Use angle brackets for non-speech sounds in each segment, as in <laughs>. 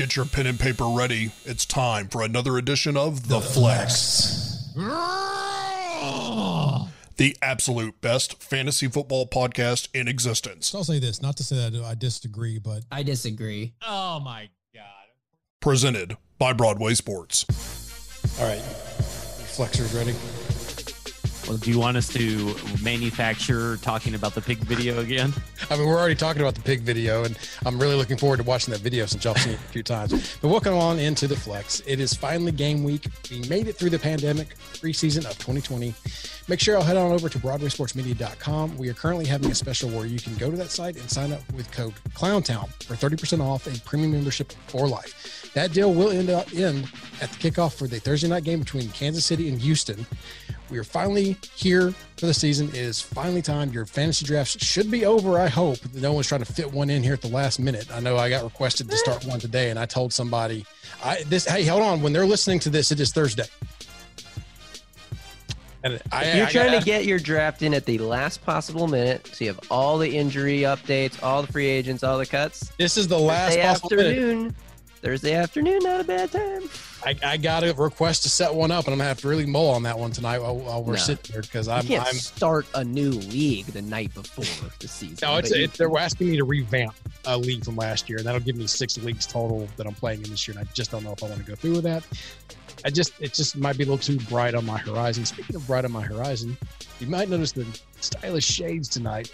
Get your pen and paper ready. It's time for another edition of The, Flex. The absolute best fantasy football podcast in existence. So I'll say this, not to say that I disagree, but I disagree. Oh my god. Presented by Broadway Sports. all right, flexers ready. Well, do you want us to manufacture talking about the pig video again? I mean, we're already talking about the pig video, and I'm really looking forward to watching that video since y'all seen it a few times. But welcome on into the flex. It is finally game week. We made it through the pandemic preseason of 2020. Make sure y'all head on over to BroadwaySportsMedia.com. We are currently having a special where you can go to that site and sign up with code ClownTown for 30% off a premium membership for life. That deal will end up in at the kickoff for the Thursday night game between Kansas City and Houston. We are finally here for the season. It is finally time. Your fantasy drafts should be over. I hope no one's trying to fit one in here at the last minute. I know I got requested to start one today, and I told somebody, "I this hey, hold on." When they're listening to this, it is Thursday. And I, you're I trying got- to get your draft in at the last possible minute, so you have all the injury updates, all the free agents, all the cuts. this is the last Thursday possible minute. afternoon. Thursday afternoon, not a bad time. I, I got a request to set one up, and I'm gonna have to really mull on that one tonight while, while we're No. sitting here because I'm, can't I'm start a new league the night before the season. No, it's, but you- it, they're asking me to revamp a league from last year, and that'll give me six leagues total that I'm playing in this year. And I just don't know if I want to go through with that. I just, it just might be a little too bright on my horizon. Speaking of bright on my horizon, you might notice the stylish shades tonight,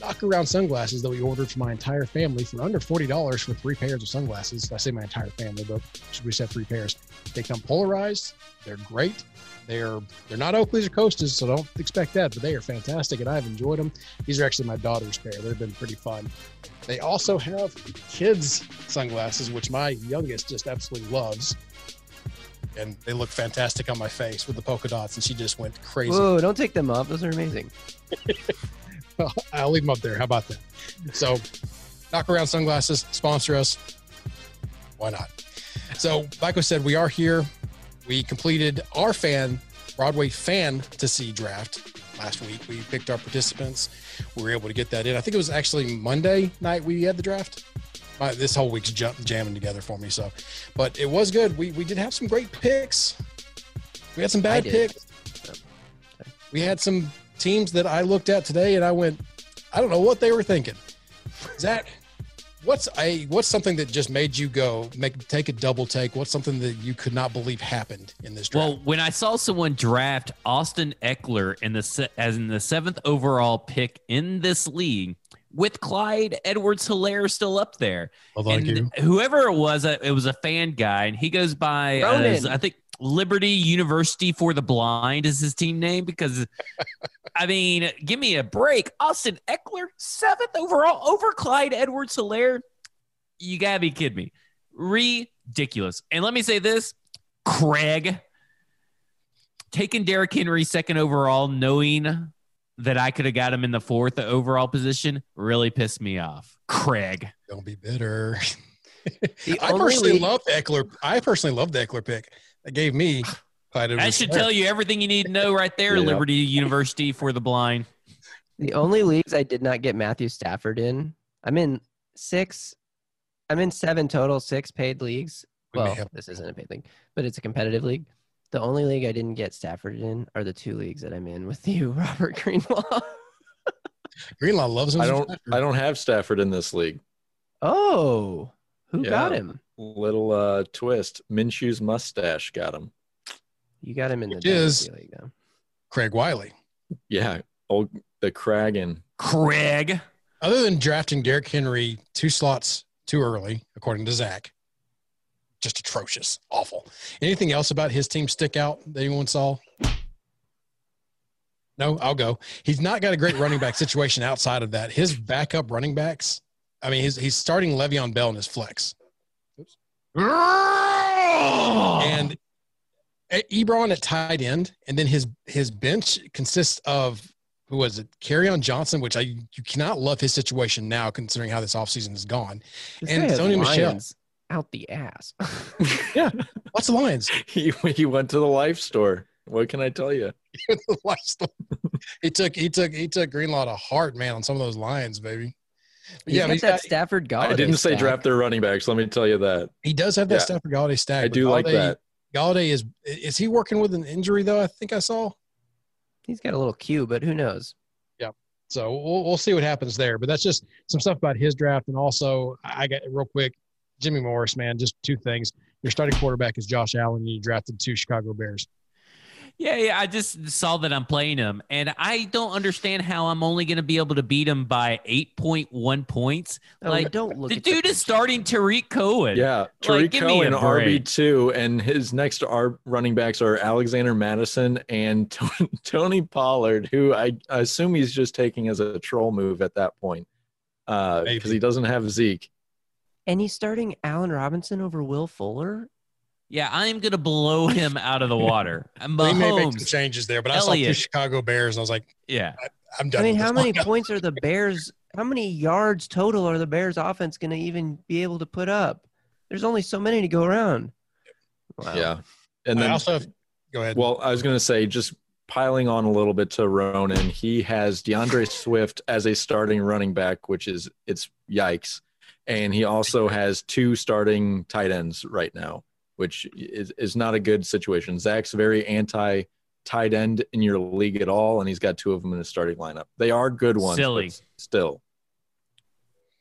knock around sunglasses that we ordered for my entire family for under forty dollars for three pairs of sunglasses. I say my entire family, but should we said three pairs? They come polarized. They're great. They're they're not Oakleys or Costas, so don't expect that. But they are fantastic, and I've enjoyed them. These are actually my daughter's pair. They've been pretty fun. They also have kids sunglasses, which my youngest just absolutely loves. And they look fantastic on my face with the polka dots, and she just went crazy. Whoa, don't take them off. Those are amazing. <laughs> I'll leave them up there. How about that? So, knock around sunglasses, sponsor us. Why not? So, like I said, we are here. We completed our fan, Broadway fan to see draft last week. We picked our participants. We were able to get that in. I think it was actually Monday night we had the draft. My, this whole week's jump, jamming together for me. So, but it was good. We, we did have some great picks. We had some I bad did. picks. We had some teams that I looked at today and I went, I don't know what they were thinking. Zach, what's a what's something that just made you go make take a double take? What's something that you could not believe happened in this draft? Well, when I saw someone draft Austin Ekeler in the as in the seventh overall pick in this league with Clyde Edwards Helaire still up there, Well, thank and you. whoever it was, uh, it was a fan guy, and he goes by as, Ronan. I think Liberty University for the Blind is his team name because. <laughs> I mean, give me a break. Austin Ekeler, seventh overall over Clyde Edwards Helaire. You gotta be kidding me. Ridiculous. And let me say this Craig taking Derrick Henry second overall, knowing that I could have got him in the fourth overall position, really pissed me off. Craig. Don't be bitter. <laughs> I personally league- love the Ekeler. I personally love the Ekeler pick. That gave me Clyde That should tell you everything you need to know right there. Yeah. Liberty University for the blind. The only leagues I did not get Matthew Stafford in, I'm in six, I'm in seven total, six paid leagues. We Well, have- this isn't a paid league, but it's a competitive league. The only league I didn't get Stafford in are the two leagues that I'm in with <laughs> you, Robert Greenlaw. Greenlaw loves him. I don't I don't have Stafford in this league. oh, who got him? Little uh twist. Minshew's mustache got him. You got him in the Which is- league, though. Craig Wiley. Yeah. Old the Kragan. Craig. Other than drafting Derrick Henry two slots too early, according to Zach, just atrocious, awful. Anything else about his team stick out that anyone saw? No, I'll go. He's not got a great running back situation outside of that. His backup running backs, I mean, he's, he's starting Le'Veon Bell in his flex. And E- Ebron at tight end, and then his his bench consists of who was it? Kerryon Johnson, which I you cannot love his situation now, considering how this offseason has gone. This And Sony Michel. Lions out the ass. <laughs> Yeah, lots of lines. <laughs> He he went to the life store. What can I tell you? <laughs> life store. he took he took he took Greenlaw to heart, man, on some of those lines, baby. He's yeah, got but he's that got- Stafford Golladay. I didn't say stack. draft their running backs. Let me tell you that. he does have that Yeah. Stafford Golladay stack. I but do like that. Golladay is is he working with an injury though? I think I saw. He's got a little cue, but who knows? Yeah. So we'll, we'll see what happens there. But that's just some stuff about his draft. And also, I got real quick Jimmy Morris, man, just two things. Your starting quarterback is Josh Allen, and you drafted two Chicago Bears. Yeah, yeah. I just saw that I'm playing him, and I don't understand how I'm only going to be able to beat him by 8.1 points. Oh, like don't look the at dude is starting Tarik Cohen. Yeah, Tarik give me a Cohen. RB two, and his next R running backs are Alexander Mattison and <laughs> Tony, Tony Pollard, who I, I assume he's just taking as a troll move at that point, because Maybe. he doesn't have Zeke. And he's starting Allen Robinson over Will Fuller. Yeah, I am going to blow <laughs> him out of the water. And He may make some changes there, but I saw the Chicago Bears, and I was like, Yeah. I'm done. I mean, with how this many one. points are the <laughs> Bears? How many yards total are the Bears offense going to even be able to put up? There's only so many to go around. Wow. Yeah, and I then also have, go ahead. well, I was going to say just piling on a little bit to Ronan, he has D'Andre Swift as a starting running back, which is it's yikes, and he also has two starting tight ends right now, which is is not a good situation. Zach's very anti tight end in your league at all, and he's got two of them in his starting lineup. They are good ones, Silly. still.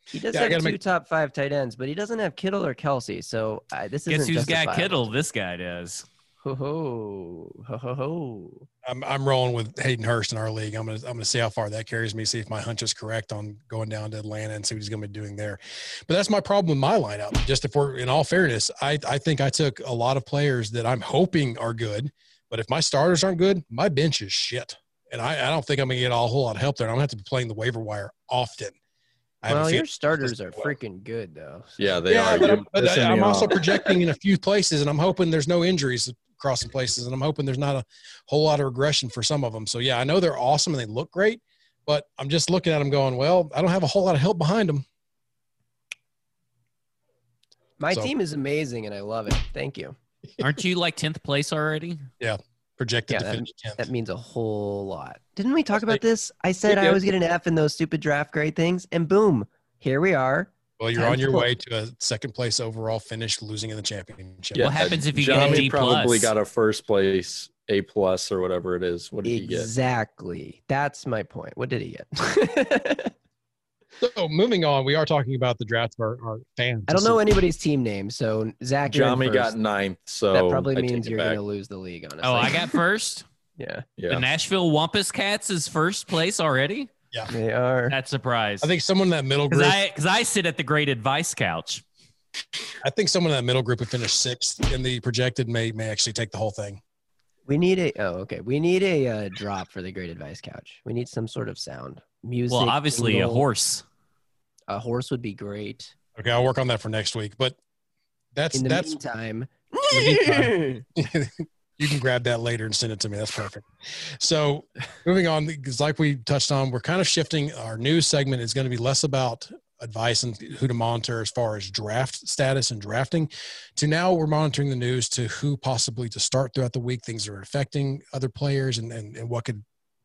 He does Yeah, have two make- top five tight ends, but he doesn't have Kittle or Kelce. So uh, this Guess isn't who's got. Kittle? This guy does. Ho ho ho ho ho. I'm I'm rolling with Hayden Hurst in our league. I'm gonna I'm gonna see how far that carries me. See if my hunch is correct on going down to Atlanta and see what he's gonna be doing there. But that's my problem with my lineup. Just if we're in all fairness, I I think I took a lot of players that I'm hoping are good. But if my starters aren't good, my bench is shit. And I, I don't think I'm gonna get a whole lot of help there. I'm gonna have to be playing the waiver wire often. I have a Well, your starters are well. freaking good though. so- Yeah, they yeah, are. but, You're I'm, but I, am also projecting in a few places, and I'm hoping there's no injuries crossing places, and I'm hoping there's not a whole lot of regression for some of them. So yeah, I know they're awesome and they look great, but I'm just looking at them going, well, I don't have a whole lot of help behind them. My So- team is amazing and I love it. Thank you. <laughs> Aren't you like 10th place already? Yeah. Projected Yeah, to that- finish 10th. That means a whole lot. Didn't we talk about this? I said I did. was getting an F in those stupid draft grade things, and boom, here we are. Well, you're on your 10th. way to a second place overall finish, losing in the championship. Yeah, What happens if you get a Johnny probably plus? got a first place A plus or whatever it is. What did he get? Exactly. That's my point. What did he get? <laughs> So moving on, we are talking about the draft of our, our fans. I don't know anybody's team name, so Zach, you're Johnny got ninth, so that probably I means you're going to lose the league. Honestly. Oh, I got first. <laughs> yeah, The Yeah, Nashville Wampus Cats is first place already. They are. That's surprise. I think someone in that middle because group. Because I sit at the great advice couch. I think someone in that middle group who finished sixth in the projected may may actually take the whole thing. We need a. Oh, okay. We need a uh, drop for the Great Advice Couch. We need some sort of sound, music. Well, obviously a horse. A horse would be great. Okay, I'll work on that for next week. But that's In the that's meantime, meantime- <laughs> <laughs> you can grab that later and send it to me. That's perfect. So moving on, because like we touched on, we're kind of shifting. Our news segment is going to be less about advice and who to monitor as far as draft status and drafting to now we're monitoring the news to who possibly to start throughout the week things are affecting other players and, and, and what could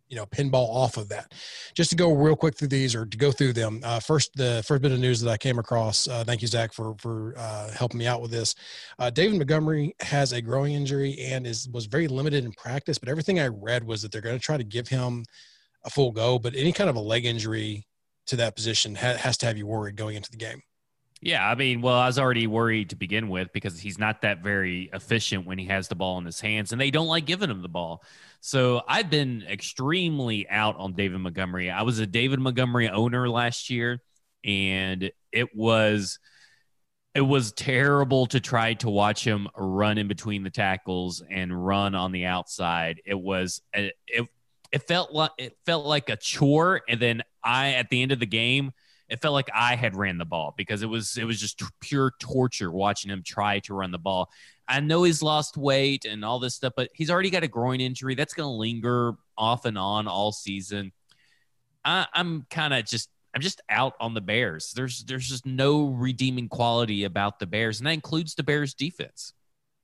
you know pinball off of that. Just to go real quick through these or to go through them uh, first the first bit of news that i came across uh, thank you zach for for uh, helping me out with this. Uh, david montgomery has a groin injury and is was very limited in practice but everything i read was that they're going to try to give him a full go but any kind of a leg injury to that position ha- has to have you worried going into the game Yeah, I mean, well, I was already worried to begin with because he's not that very efficient when he has the ball in his hands, and they don't like giving him the ball. So I've been extremely out on David Montgomery. I was a David Montgomery owner last year, and it was it was terrible to try to watch him run in between the tackles and run on the outside. It was it it felt like it felt like a chore, and then I at the end of the game it felt like I had ran the ball because it was it was just pure torture watching him try to run the ball. I know he's lost weight and all this stuff, but he's already got a groin injury that's going to linger off and on all season. I, I'm kind of just I'm just out on the Bears. There's there's just no redeeming quality about the Bears, and that includes the Bears defense.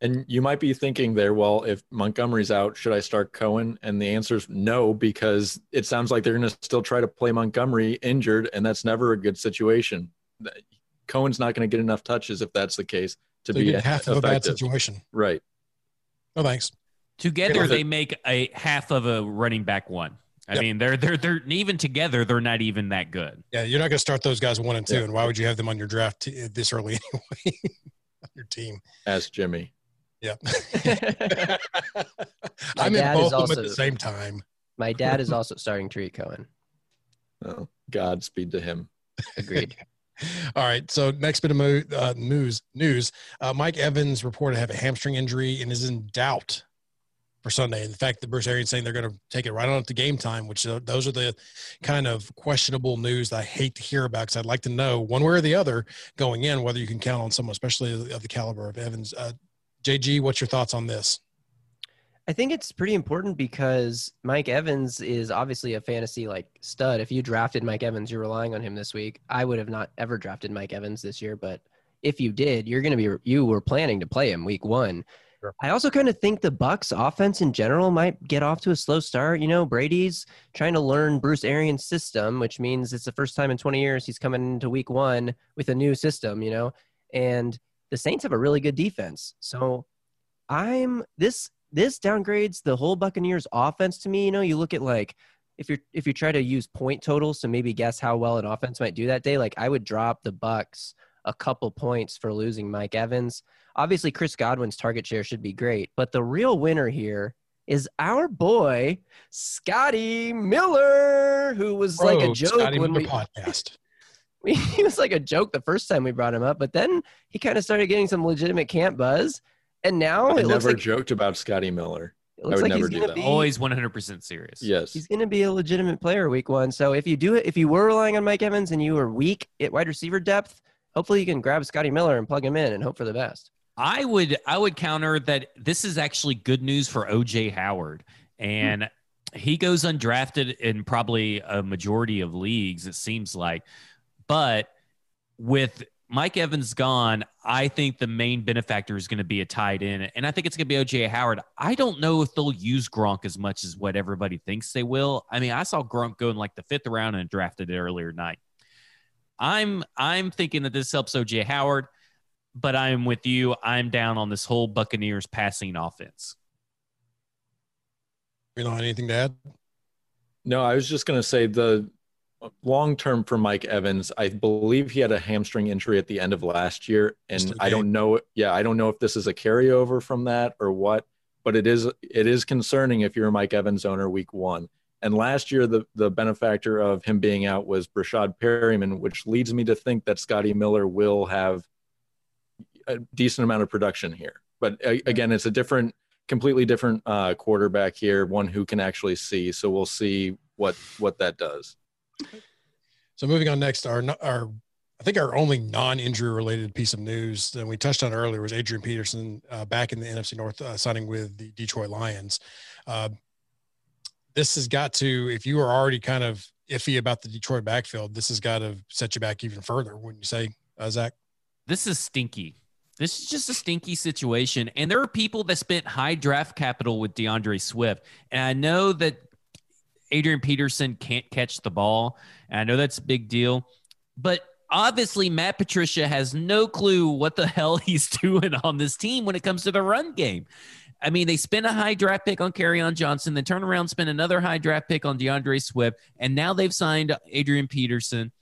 And you might be thinking there, well, if Montgomery's out, should I start Cohen? And the answer is no, because it sounds like they're going to still try to play Montgomery injured, and that's never a good situation. Cohen's not going to get enough touches if that's the case to So be get half of a bad situation. Right. No thanks. Together, they make a half of a running back one. I Yep. mean, they're they're they're even together, they're not even that good. Yeah, you're not going to start those guys one and two, Yeah. and why would you have them on your draft t- this early anyway? <laughs> on your team. Ask Jimmy. Yeah. <laughs> My I'm in dad is both of them at also- the same time. My dad is <laughs> also starting Tarik Cohen. Oh, Godspeed to him. Agreed. <laughs> All right. So next bit of mo- uh, news. News. Uh, Mike Evans reported to have a hamstring injury and is in doubt for Sunday. And the fact that Bruce Arians saying they're going to take it right on up to game time, which uh, those are the kind of questionable news that I hate to hear about because I'd like to know one way or the other going in whether you can count on someone, especially of the caliber of Evans. JG, what's your thoughts on this? I think it's pretty important because Mike Evans is obviously a fantasy like stud. If you drafted Mike Evans, you're relying on him this week. I would have not ever drafted Mike Evans this year, but if you did, you're going to be you were planning to play him week 1. Sure. I also kind of think the Bucs offense in general might get off to a slow start. You know, Brady's trying to learn Bruce Arians' system, which means it's the first time in 20 years he's coming into week 1 with a new system, you know. And the Saints have a really good defense. So I'm this this downgrades the whole Buccaneers offense to me. You know, you look at like if you're if you try to use point totals to maybe guess how well an offense might do that day, like I would drop the Bucs a couple points for losing Mike Evans. Obviously, Chris Godwin's target share should be great, but the real winner here is our boy Scotty Miller, who was like a joke Scotty when Miller we podcast. <laughs> he was like a joke the first time we brought him up, but then he kind of started getting some legitimate camp buzz, and now I it looks never like joked about Scotty Miller. it looks would like never he's do that. be Always 100% serious. Yes. he's going to be a legitimate player week one. So if you do it, if you were relying on Mike Evans and you were weak at wide receiver depth, hopefully you can grab Scotty Miller and plug him in and hope for the best. I would I would counter that this is actually good news for OJ Howard. And he goes undrafted in probably a majority of leagues, it seems like. But with Mike Evans gone, I think the main benefactor is going to be a tight end. And I think it's going to be OJ Howard. I don't know if they'll use Gronk as much as what everybody thinks they will. I mean, I saw Gronk go in like the fifth round and drafted it earlier tonight. I'm I'm thinking that this helps OJ Howard but I'm with you. I'm down on this whole Buccaneers passing offense. You know, anything to add? No, I was just going to say the long term for Mike Evans, I believe he had a hamstring injury at the end of last year. And I don't know. Yeah, I don't know if this is a carryover from that or what, but it is it is concerning if you're a Mike Evans owner week one. And last year, the, the benefactor of him being out was Breshad Perriman, which leads me to think that Scotty Miller will have a decent amount of production here. But again, it's a different, completely different uh, quarterback here, one who can actually see. So we'll see what what that does. So moving on next, our our I think our only non-injury related piece of news that we touched on earlier was Adrian Peterson uh, back in the NFC North uh, signing with the Detroit Lions. Uh, this has got to, if you are already kind of iffy about the Detroit backfield, this has got to set you back even further, wouldn't you say, uh, Zach? This is stinky. This is just a stinky situation. And there are people that spent high draft capital with D'Andre Swift. And I know that Adrian Peterson can't catch the ball. And I know that's a big deal. But obviously, Matt Patricia has no clue what the <laughs> hell he's doing on this team when it comes to the run game. I mean, they spent a high draft pick on on Johnson, then turn around, spend another high draft pick on D'Andre Swift, and now they've signed Adrian Peterson.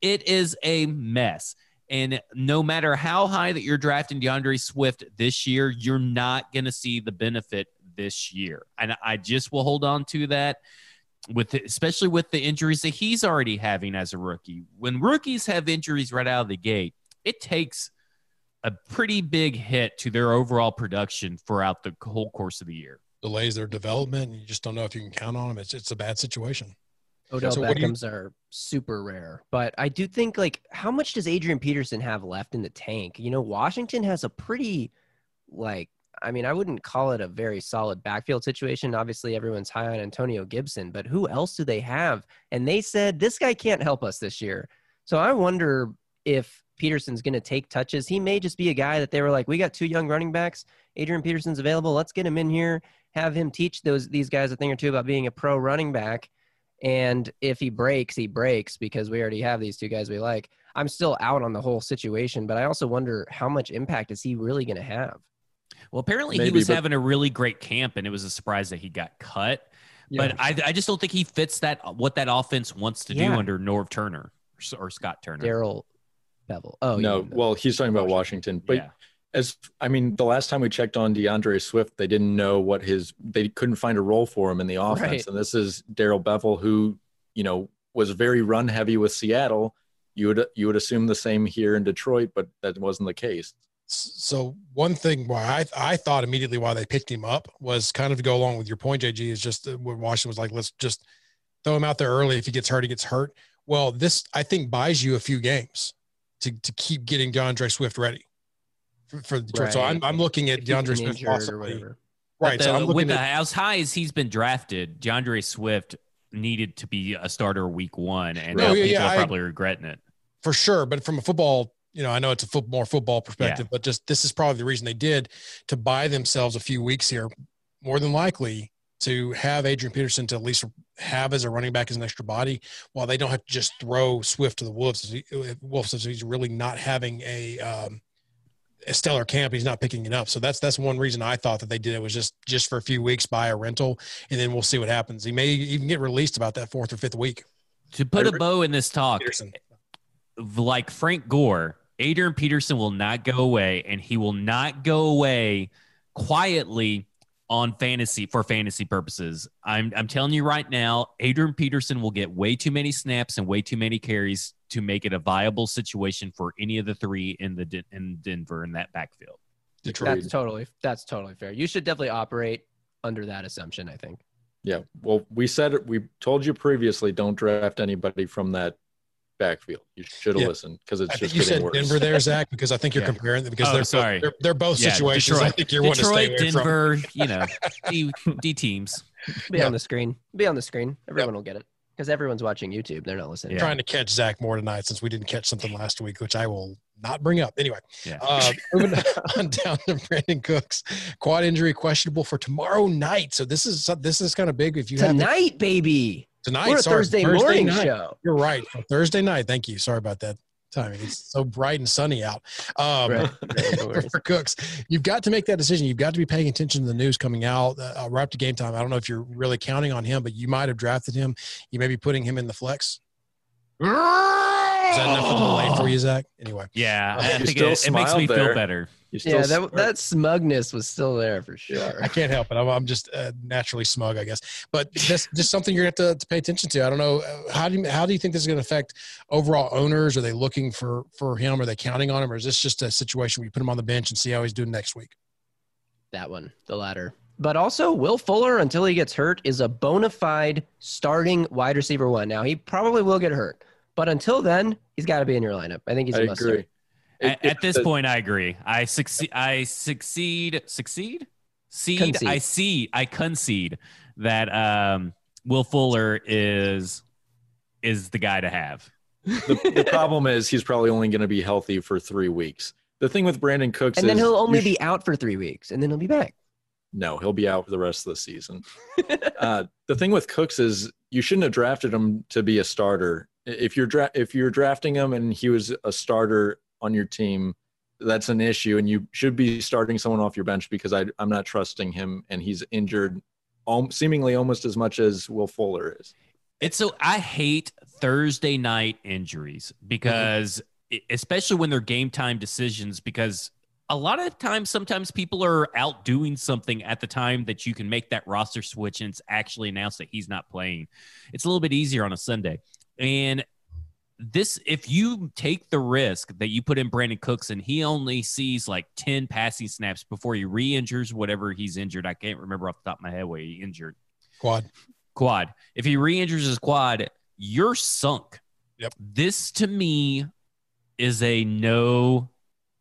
It is a mess. And no matter how high that you're drafting D'Andre Swift this year, you're not going to see the benefit this year. And I just will hold on to that with especially with the injuries that he's already having as a rookie. When rookies have injuries right out of the gate, it takes a pretty big hit to their overall production throughout the whole course of the year. Delays their development, and you just don't know if you can count on them. It's it's a bad situation. Odell So what do you- Beckhams are super rare, but I do think like how much does Adrian Peterson have left in the tank? You know, Washington has a pretty like I mean, I wouldn't call it a very solid backfield situation. Obviously, everyone's high on Antonio Gibson, but who else do they have? And they said this guy can't help us this year. So I wonder if Peterson's going to take touches. He may just be a guy that they were like, we got two young running backs. Adrian Peterson's available. Let's get him in here, have him teach those these guys a thing or two about being a pro running back. And if he breaks, he breaks because we already have these two guys we like. I'm still out on the whole situation, but I also wonder how much impact is he really going to have? Well, apparently he was but- having a really great camp, and it was a surprise that he got cut. Yeah. But I, I just don't think he fits that what that offense wants to do under Norv Turner or, or Scott Turner. Darrell Bevell. Oh, no, mean the- well, he's talking about Washington. But yeah. as I mean, the last time we checked on D'Andre Swift, they didn't know what his they couldn't find a role for him in the offense. Right. And this is Darrell Bevell, who you know was very run heavy with Seattle. You would you would assume the same here in Detroit, but that wasn't the case. So one thing why I I thought immediately why they picked him up was kind of to go along with your point, JG, is just when Washington was like, let's just throw him out there early. If he gets hurt, he gets hurt. Well, this I think buys you a few games to to keep getting D'Andre Swift ready for, for Detroit. So I'm I'm looking at D'Andre Swift possibly. Right. But So I'm with the, at as high as he's been drafted, D'Andre Swift needed to be a starter week one, and No, now oh, yeah, people yeah, are I- probably regretting it. for sure. But from a football, you know, I know it's a foot, more football perspective, but just this is probably the reason they did to buy themselves a few weeks here, more than likely to have Adrian Peterson to at least have as a running back as an extra body, while they don't have to just throw Swift to the wolves. If Wolves, if he's really not having a um, a stellar camp, he's not picking it up. So that's that's one reason I thought that they did it was just just for a few weeks, buy a rental, and then we'll see what happens. He may even get released about that fourth or fifth week. To put a bow in this talk, Peterson. like Frank Gore, Adrian Peterson will not go away, and he will not go away quietly on fantasy for fantasy purposes. I'm I'm telling you right now, Adrian Peterson will get way too many snaps and way too many carries to make it a viable situation for any of the three in the in Denver in that backfield. Detroit. That's totally that's totally fair. You should definitely operate under that assumption. I think. Yeah. Well, we said it. We told you previously, don't draft anybody from that backfield. You should have Yeah. listened because it's I just think you getting said worse. Denver there, Zach, because I think you're Yeah. comparing them because Oh, they're, sorry. Both, they're they're both Yeah, situations. I think you're one to stay Detroit, away from. Denver, <laughs> you know, D, D teams. Be Yeah. on the screen. Be on the screen. Everyone will get it because everyone's watching YouTube. They're not listening. Yeah. Trying to catch Zach more tonight since we didn't catch something last week, which I will not bring up. Anyway, Yeah. uh, <laughs> moving on down to Brandin Cooks, quad injury questionable for tomorrow night. So this is this is kind of big. If you have Tonight, baby. Tonight, We're a sorry, Thursday, morning night. show. You're right. Thursday night. Thank you. Sorry about that timing. It's so bright and sunny out. Um, Right. <laughs> Right, no for Cooks, you've got to make that decision. You've got to be paying attention to the news coming out uh, right up to game time. I don't know if you're really counting on him, but you might have drafted him. You may be putting him in the flex. Is that enough of a delay for you, Zach? Anyway, Yeah, Oh, I think still it, it makes me smiled feel better. Yeah, that, smart. that smugness was still there for sure. I can't help it. I'm, I'm just uh, naturally smug, I guess. But that's just something you're going to have to, to pay attention to. I don't know. uh, How do you, how do you think this is going to affect overall owners? Are they looking for, for him? Are they counting on him? Or is this just a situation where you put him on the bench and see how he's doing next week? That one, the latter. But also, Will Fuller, until he gets hurt, is a bona fide starting wide receiver one. Now, he probably will get hurt, but until then, he's got to be in your lineup. I think he's a I must agree. start. At, It- at this the- point, I agree. I succeed. I succeed. Succeed. Seed. Concede. I see. I concede that um, Will Fuller is is the guy to have. the, the problem is he's probably only going to be healthy for three weeks. The thing with Brandin Cooks is And then is he'll only you be out for three weeks, and then he'll be back. No, he'll be out for the rest of the season. <laughs> uh, the thing with Cooks is you shouldn't have drafted him to be a starter. If you're dra- if you're drafting him and he was a starter on your team, that's an issue, and you should be starting someone off your bench because I, I'm not trusting him, and he's injured, seemingly almost as much as Will Fuller is. It's so I hate Thursday night injuries because especially when they're game time decisions because a lot of times sometimes people are out doing something at the time that you can make that roster switch and it's actually announced that he's not playing. It's a little bit easier on a Sunday. And this if you take the risk that you put in Brandin Cooks and he only sees like 10 passing snaps before he re-injures whatever he's injured. I can't remember off the top of my head what he injured Quad. quad. If he re-injures his quad, you're sunk. Yep. This to me is a no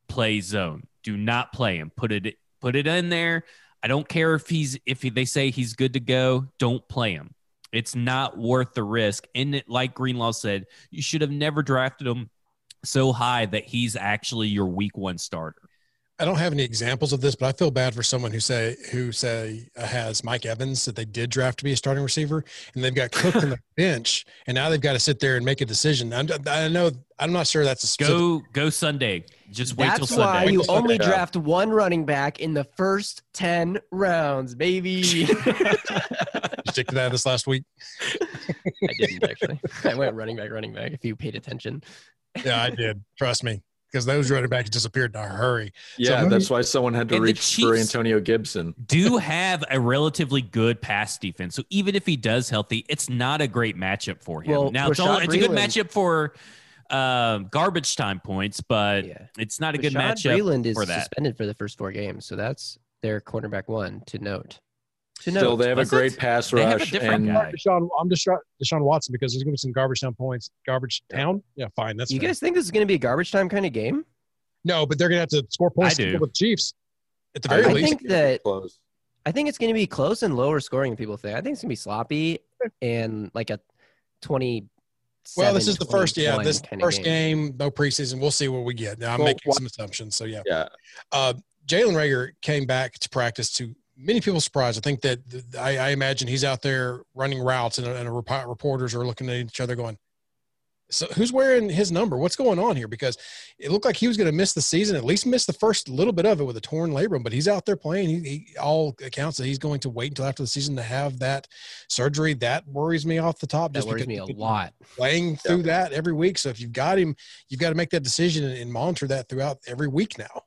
play zone. Do not play him. Put it put it in there. I don't care if he's if he, they say he's good to go. Don't play him. It's not worth the risk. And it, like Greenlaw said, you should have never drafted him so high that he's actually your week one starter. I don't have any examples of this, but I feel bad for someone who say who say uh, has Mike Evans that they did draft to be a starting receiver, and they've got Cook on the <laughs> bench, and now they've got to sit there and make a decision. I'm, I know I'm not sure that's a specific, Go go Sunday. Just wait That's till Sunday. you Wait till only Sunday. draft one running back in the first 10 rounds, baby. <laughs> stick to that this last week. <laughs> I didn't actually. I went running back, running back, if you paid attention. Yeah, I did. Trust me, because those running backs disappeared in a hurry. Yeah, let that's why someone had to And the reach for Antonio Gibson. do have a relatively good pass defense. So even if he does healthy, it's not a great matchup for him. Well, now it's, Rashad only, it's a good matchup for um, garbage time points, but Yeah. it's not a good Rashad matchup Breeland is for that. suspended for the first four games, so that's their cornerback one to note. To note. Still, they have a great it? pass They have a rush, different and guy. Deshaun, I'm Deshaun, Deshaun Watson because there's going to be some garbage down points. Garbage town? Yeah, fine. That's you fair. guys think this is going to be a garbage time kind of game? No, but they're going to have to score points to with the Chiefs at the I very I least. I think that close. I think it's going to be close and lower scoring than people think. I think it's going to be sloppy and like a 20. well, this is the first, yeah, this first game. no preseason. We'll see what we get. Now I'm Well, making what- some assumptions. So yeah, Yeah, uh, Jalen Reagor came back to practice to many people surprised. I think that I, I imagine he's out there running routes, and, and rep- reporters are looking at each other going, "So who's wearing his number? What's going on here?" Because it looked like he was going to miss the season, at least miss the first little bit of it with a torn labrum. But he's out there playing. He, he all accounts that he's going to wait until after the season to have that surgery. That worries me off the top. That just worries because me a lot. Playing through that every week. So if you've got him, you've got to make that decision and, and monitor that throughout every week now.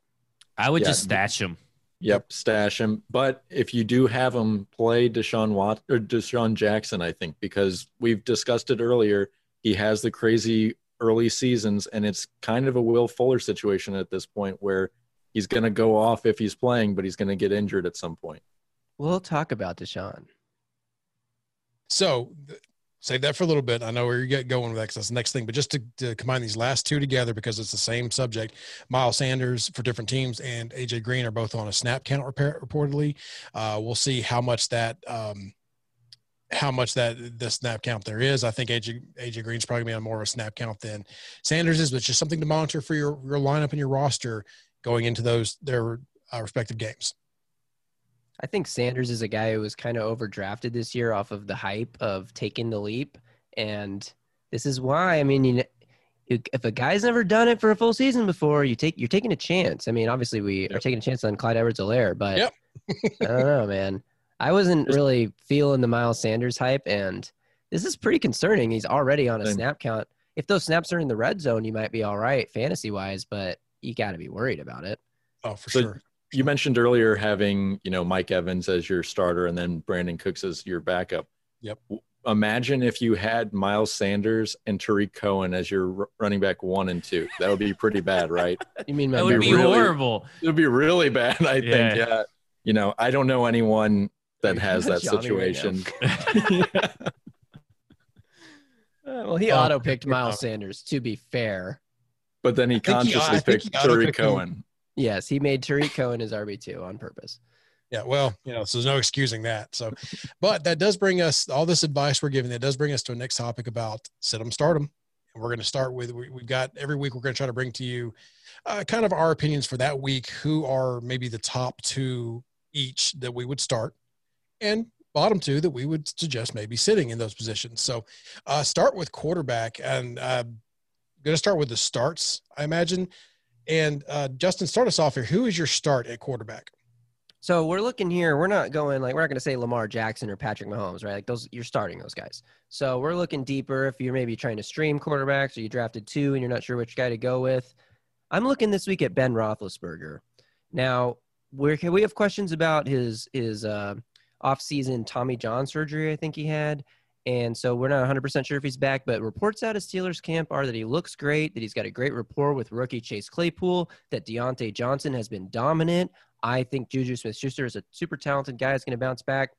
I would Yeah. just stash him. Yep, stash him. But if you do have him play Deshaun Watt or DeSean Jackson, I think because we've discussed it earlier, he has the crazy early seasons, and it's kind of a Will Fuller situation at this point where he's going to go off if he's playing, but he's going to get injured at some point. We'll talk about DeSean. So th- save that for a little bit. I know where you get going with that because that's the next thing. But just to, to combine these last two together because it's the same subject. Miles Sanders for different teams and AJ Green are both on a snap count repair, reportedly. Uh, we'll see how much that um, how much that the snap count there is. I think AJ AJ Green's probably gonna be on more of a snap count than Sanders is, but just something to monitor for your your lineup and your roster going into those their uh, respective games. I think Sanders is a guy who was kind of overdrafted this year off of the hype of taking the leap, and this is why. I mean, you know, if a guy's never done it for a full season before, you take you're taking a chance. I mean, obviously we are taking a chance on Clyde Edwards-Helaire, but Yep. I don't know, man. I wasn't really feeling the Miles Sanders hype, and this is pretty concerning. He's already on a Same. snap count. If those snaps are in the red zone, you might be all right fantasy wise, but you got to be worried about it. Oh, for So- sure. You mentioned earlier having, you know, Mike Evans as your starter and then Brandin Cooks as your backup. Yep. Imagine if you had Miles Sanders and Tarik Cohen as your running back one and two. That would be pretty bad, right? <laughs> You mean That would be be really- horrible. It would be really bad, I Yeah. think. Yeah. You know, I don't know anyone that Dude, has <laughs> that Johnny right situation. <laughs> Uh, well, he Oh, auto picked. Miles Sanders. To be fair, but then he think he- I consciously picked he auto-picked Tarik him. Cohen. Yes, he made Tarik Cohen his RB two on purpose. Yeah, well, you know, so there's no excusing that. So, but that does bring us all this advice we're giving. That does bring us to a next topic about sit them, start them, and we're going to start with we, we've got every week we're going to try to bring to you uh, kind of our opinions for that week. Who are maybe the top two each that we would start, and bottom two that we would suggest maybe sitting in those positions. So, uh, start with quarterback, and uh, going to start with the starts, I imagine. And uh, Justin, start us off here. Who is your start at quarterback? So we're looking here. We're not going like we're not going to say Lamar Jackson or Patrick Mahomes, right? Like those, you're starting those guys. So we're looking deeper. If you're maybe trying to stream quarterbacks or you drafted two and you're not sure which guy to go with, I'm looking this week at Ben Roethlisberger. Now we we have questions about his his uh, off-season Tommy John surgery. I think he had. And so we're not 100% sure if he's back, but reports out of Steelers camp are that he looks great, that he's got a great rapport with rookie Chase Claypool, that Diontae Johnson has been dominant. I think Juju Smith Schuster is a super talented guy that's going to bounce back.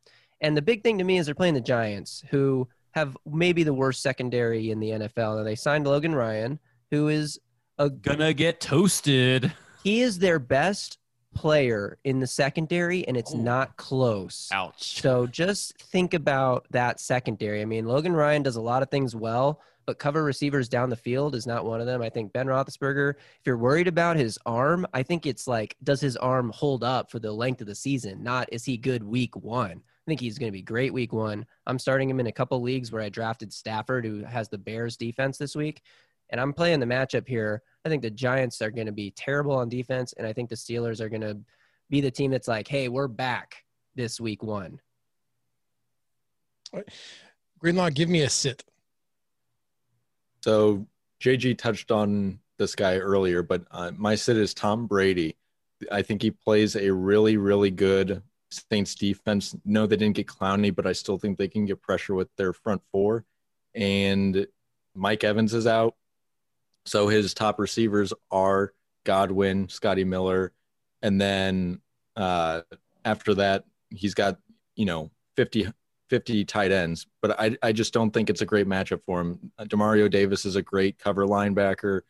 And the big thing to me is they're playing the Giants, who have maybe the worst secondary in the NFL. Now, they signed Logan Ryan, who is a Gonna get toasted. he is their best player in the secondary, and it's Ooh. not close. Ouch. So just think about that secondary. I mean, Logan Ryan does a lot of things well, but cover receivers down the field is not one of them. I think Ben Roethlisberger, if you're worried about his arm, I think it's like, does his arm hold up for the length of the season? Not is he good week one? I think he's going to be great week one. I'm starting him in a couple leagues where I drafted Stafford, who has the Bears defense this week. And I'm playing the matchup here. I think the Giants are going to be terrible on defense. And I think the Steelers are going to be the team that's like, hey, we're back this week one. Greenlaw, give me a sit. So JG touched on this guy earlier, but uh, my sit is Tom Brady. I think he plays a really, really good Saints defense. No, they didn't get Clowney, but I still think they can get pressure with their front four. And Mike Evans is out. So his top receivers are Godwin, Scotty Miller, and then uh, after that, he's got, you know, 50, 50 tight ends, but I, I just don't think it's a great matchup for him. Uh, Demario Davis is a great cover linebacker.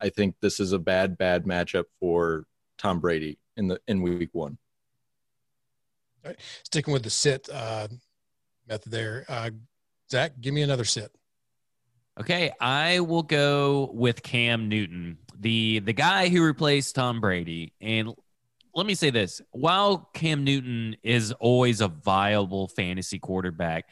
I think this is a bad, bad matchup for Tom Brady in the in week one. All right. Sticking with the sit uh, method there, uh, Zach, give me another sit. Okay, I will go with Cam Newton, the the guy who replaced Tom Brady. And let me say this: while Cam Newton is always a viable fantasy quarterback,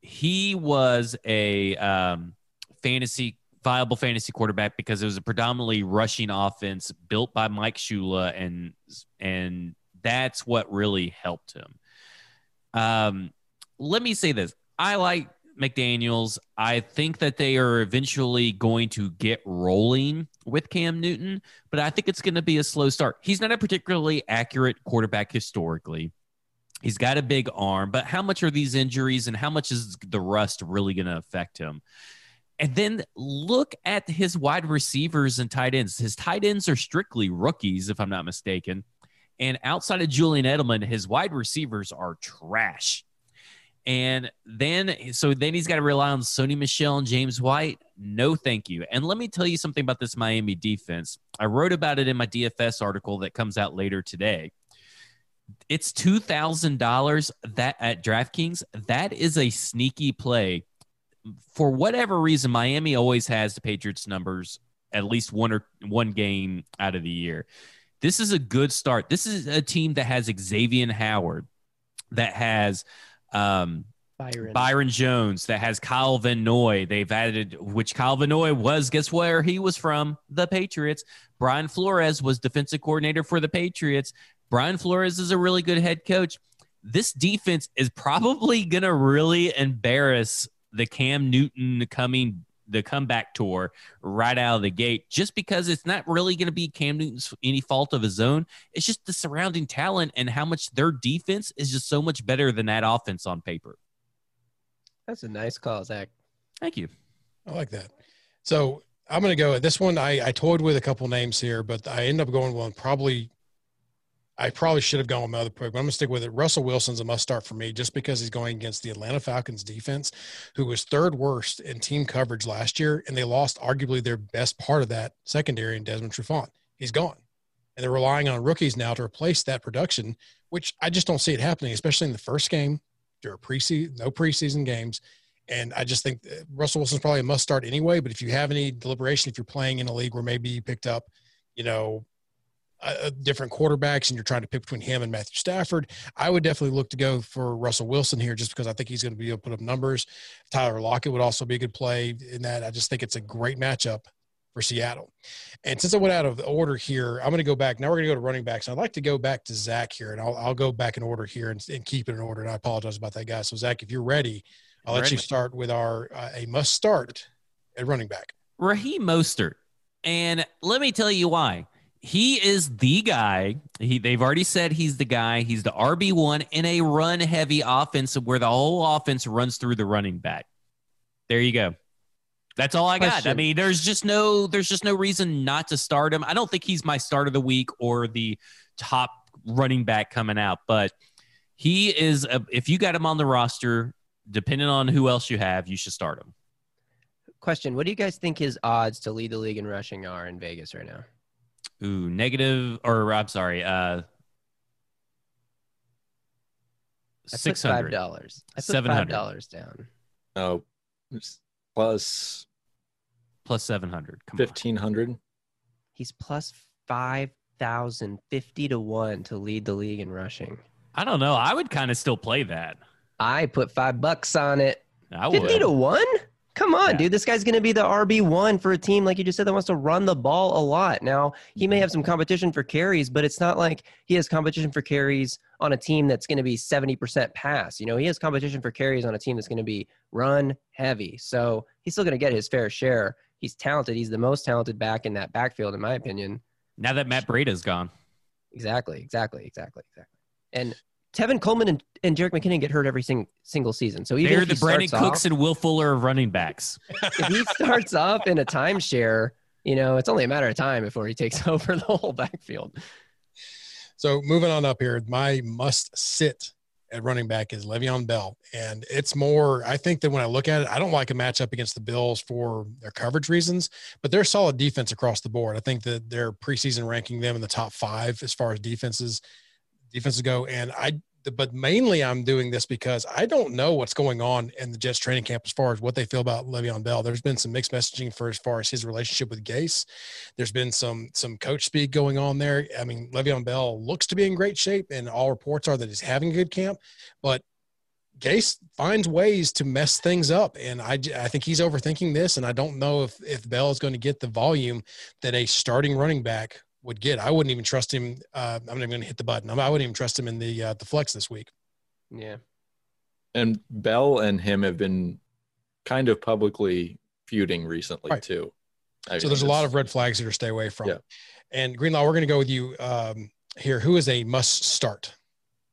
he was a um, fantasy viable fantasy quarterback because it was a predominantly rushing offense built by Mike Shula, and and that's what really helped him. Um, let me say this: I like McDaniels. I think that they are eventually going to get rolling with Cam Newton, but I think it's going to be a slow start. He's not a particularly accurate quarterback historically. He's got a big arm, but how much are these injuries and how much is the rust really going to affect him? And then look at his wide receivers and tight ends. His tight ends are strictly rookies, if I'm not mistaken. And outside of Julian Edelman, his wide receivers are trash. And then, so then he's got to rely on Sony Michel and James White. No, thank you. And let me tell you something about this Miami defense. I wrote about it in my DFS article that comes out later today. It's two thousand dollars that at DraftKings. That is a sneaky play. For whatever reason, Miami always has the Patriots numbers at least one or one game out of the year. This is a good start. This is a team that has Xavier Howard, that has um, Byron. Byron Jones that has Kyle Van Noy. They've added, which Kyle Van Noy was, guess where he was from? The Patriots. Brian Flores was defensive coordinator for the Patriots. Brian Flores is a really good head coach. This defense is probably going to really embarrass the Cam Newton coming the comeback tour right out of the gate just because it's not really going to be Cam Newton's any fault of his own. It's just the surrounding talent and how much their defense is just so much better than that offense on paper. That's a nice call, Zach. Thank you. I like that. So I'm going to go. This one I, I toyed with a couple names here, but I end up going one probably. I probably should have gone with my other pick, but I'm going to stick with it. Russell Wilson's a must start for me just because he's going against the Atlanta Falcons defense, who was third worst in team coverage last year, and they lost arguably their best part of that secondary in Desmond Trufant. He's gone. And they're relying on rookies now to replace that production, which I just don't see it happening, especially in the first game. There are preseason, no preseason games. And I just think uh, Russell Wilson's probably a must start anyway. But if you have any deliberation, if you're playing in a league where maybe you picked up, you know, uh, different quarterbacks and you're trying to pick between him and Matthew Stafford, I would definitely look to go for Russell Wilson here just because I think he's going to be able to put up numbers. Tyler Lockett would also be a good play in that. I just think it's a great matchup for Seattle. And since I went out of order here, I'm going to go back. Now we're going to go to running backs. I'd like to go back to Zach here, and I'll, I'll go back in order here and, and keep it in order. And I apologize about that, guys. So, Zach, if you're ready, I'll let Ready. you start with our uh, a must start at running back. Raheem Mostert. And let me tell you why. He is the guy. He, they've already said he's the guy. He's the RB1 in a run heavy offense where the whole offense runs through the running back. There you go. That's all I got. I mean, there's just no there's just no reason not to start him. I don't think he's my start of the week or the top running back coming out, but he is a, if you got him on the roster, depending on who else you have, you should start him. Question: What do you guys think his odds to lead the league in rushing are in Vegas right now? Ooh, negative or I'm sorry, uh I put six five hundred. dollars. I put 700. five dollars down. No, plus Plus 700. Come on. Fifteen hundred. He's plus 5,000, 50 to 1 to lead the league in rushing. I don't know. I would kind of still play that. I put five bucks on it. I 50 would. to 1? Come on, Yeah. dude. This guy's going to be the RB1 for a team, like you just said, that wants to run the ball a lot. Now, he may have some competition for carries, but it's not like he has competition for carries on a team that's going to be 70% pass. You know, he has competition for carries on a team that's going to be run heavy. So he's still going to get his fair share. He's talented. He's the most talented back in that backfield, in my opinion. Now that Matt Breida's gone. Exactly, exactly, exactly, exactly. And Tevin Coleman and, and Jerick McKinnon get hurt every sing, single season. So even They're if the he Brandin starts Cooks off, and Will Fuller of running backs. <laughs> if he starts off in a timeshare, you know, it's only a matter of time before he takes <laughs> over the whole backfield. So moving on up here, my must sit at running back is Le'Veon Bell, and it's more. I think that when I look at it, I don't like a matchup against the Bills for their coverage reasons, but they're solid defense across the board. I think that their preseason ranking them in the top five as far as defenses defenses go, and I. But mainly, I'm doing this because I don't know what's going on in the Jets training camp as far as what they feel about Le'Veon Bell. There's been some mixed messaging for as far as his relationship with Gase. There's been some some coach speak going on there. I mean, Le'Veon Bell looks to be in great shape, and all reports are that he's having a good camp. But Gase finds ways to mess things up, and I, I think he's overthinking this. And I don't know if if Bell is going to get the volume that a starting running back would get. I wouldn't even trust him. Uh, I'm not even going to hit the button. I wouldn't even trust him in the uh, the flex this week. Yeah. And Bell and him have been kind of publicly feuding recently Right. too. I So mean, there's a lot of red flags here to stay away from. Yeah. And Greenlaw, we're going to go with you um, here. Who is a must start?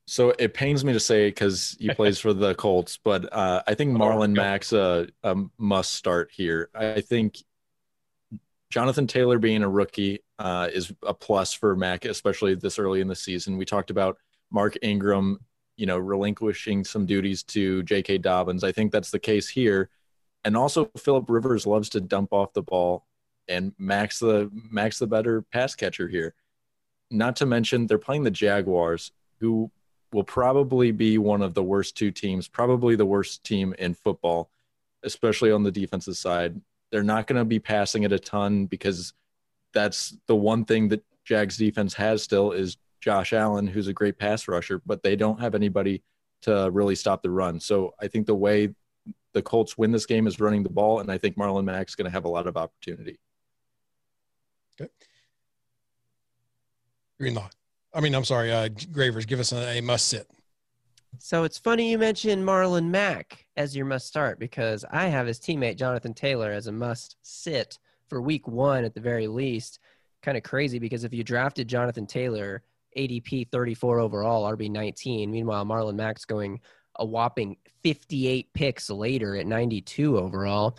So it pains me to say because he <laughs> plays for the Colts, but uh, I think Marlon go. Mack's a, a must start here. I think Jonathan Taylor being a rookie uh, is a plus for Mack, especially this early in the season. We talked about Mark Ingram, you know, relinquishing some duties to J.K. Dobbins. I think that's the case here, and also Philip Rivers loves to dump off the ball, and Mack's the Mack's the better pass catcher here. Not to mention they're playing the Jaguars, who will probably be one of the worst two teams, probably the worst team in football, especially on the defensive side. They're not going to be passing it a ton because that's the one thing that Jags defense has still is Josh Allen, who's a great pass rusher, but they don't have anybody to really stop the run. So I think the way the Colts win this game is running the ball, and I think Marlon Mack's going to have a lot of opportunity. Greenlaw. I mean, I'm sorry, uh, Gravers. Give us a, a must sit. So it's funny you mentioned Marlon Mack as your must start because I have his teammate Jonathan Taylor as a must sit for week one at the very least. Kind of crazy because if you drafted Jonathan Taylor, ADP 34 overall, RB 19, meanwhile, Marlon Mack's going a whopping 58 picks later at 92 overall.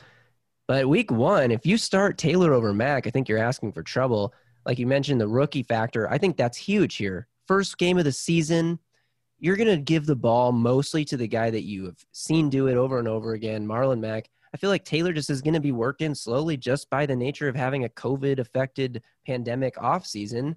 But week one, if you start Taylor over Mack, I think you're asking for trouble. Like you mentioned, the rookie factor, I think that's huge here. First game of the season, you're going to give the ball mostly to the guy that you have seen do it over and over again, Marlon Mack. I feel like Taylor just is going to be worked in slowly just by the nature of having a COVID affected pandemic offseason.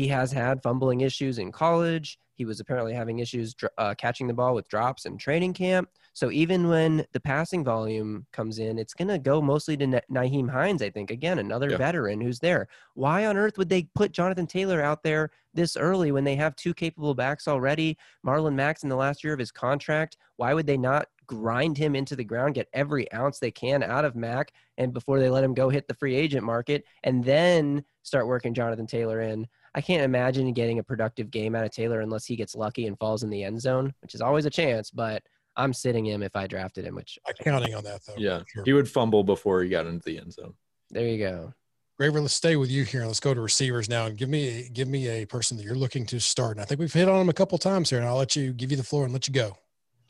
He has had fumbling issues in college. He was apparently having issues uh, catching the ball with drops in training camp. So even when the passing volume comes in, it's going to go mostly to Na- Nyheim Hines, I think. Again, another Yeah. veteran who's there. Why on earth would they put Jonathan Taylor out there this early when they have two capable backs already? Marlon Mack's in the last year of his contract. Why would they not grind him into the ground, get every ounce they can out of Mack, and before they let him go hit the free agent market, and then start working Jonathan Taylor in? I can't imagine getting a productive game out of Taylor unless he gets lucky and falls in the end zone, which is always a chance, but I'm sitting him if I drafted him, which I'm counting on that though. Yeah, Sure. he would fumble before he got into the end zone. there you go. Graver, let's stay with you here. Let's go to receivers now and give me give me a person that you're looking to start. And I think we've hit on him a couple times here, and I'll let you give you the floor and let you go.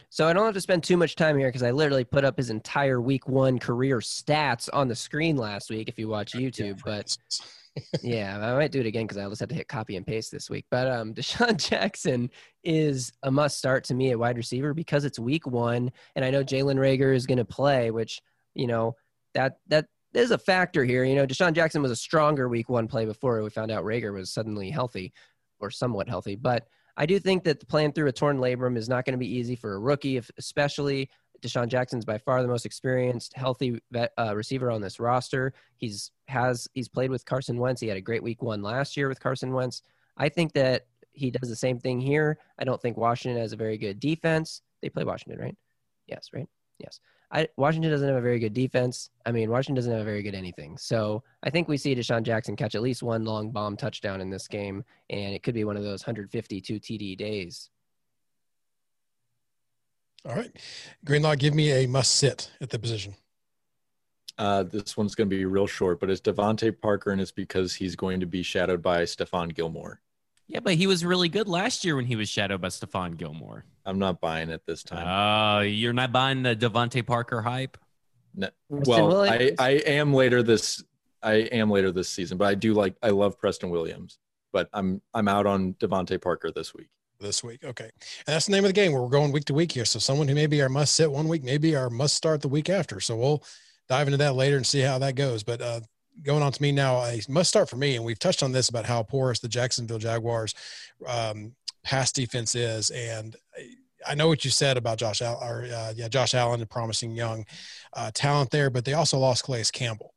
So I don't have to spend too much time here because I literally put up his entire week one career stats on the screen last week if you watch YouTube. But yeah, I might do it again because I just had to hit copy and paste this week. But um, <laughs> DeSean Jackson is a must start to me at wide receiver because it's week one, and I know Jalen Reagor is going to play, which you know that that is a factor here. You know, DeSean Jackson was a stronger week one play before we found out Rager was suddenly healthy or somewhat healthy, but. I do think that playing through a torn labrum is not going to be easy for a rookie, if, especially DeSean Jackson's by far the most experienced, healthy vet, uh, receiver on this roster. He's has he's played with Carson Wentz. He had a great week one last year with Carson Wentz. I think that he does the same thing here. I don't think Washington has a very good defense. They play Washington, right? Yes, right? Yes. I, Washington doesn't have a very good defense. I mean, Washington doesn't have a very good anything. So I think we see Deshaun Jackson catch at least one long bomb touchdown in this game, and it could be one of those 152 TD days. All right. Greenlaw, give me a must sit at the position. Uh, this one's going to be real short, but it's DeVante Parker, and it's because he's going to be shadowed by Stephon Gilmore. Yeah, but he was really good last year when he was shadowed by Stephon Gilmore. I'm not buying it this time. Oh, you're not buying the DeVante Parker hype? No, well, I, I am later this I am later this season, but I do like I love Preston Williams, but I'm I'm out on DeVante Parker this week. This week. Okay. And that's the name of the game where we're going week to week here. So someone who may be our must sit one week, maybe our must start the week after. So we'll dive into that later and see how that goes. But uh, going on to me now, a must start for me, and we've touched on this about how porous the Jacksonville Jaguars um, pass defense is. And I know what you said about Josh, Al- or uh, yeah, Josh Allen, a promising young uh, talent there, but they also lost Calais Campbell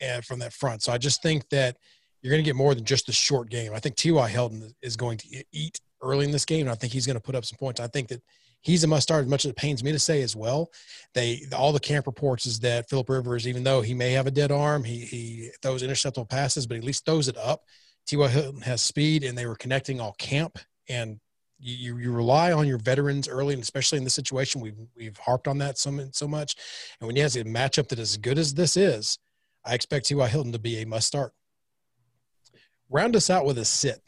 and from that front. So I just think that you're going to get more than just the short game. I think T.Y. Hilton is going to eat early in this game, and I think he's going to put up some points. I think that he's a must start as much as it pains me to say as well. They all the camp reports is that Philip Rivers, even though he may have a dead arm, he he throws interceptable passes, but at least throws it up. T.Y. Hilton has speed, and they were connecting all camp. And you, you rely on your veterans early, and especially in this situation, we've we've harped on that so so much. And when he has a matchup that is as good as this is, I expect T.Y. Hilton to be a must start. Round us out with a sit,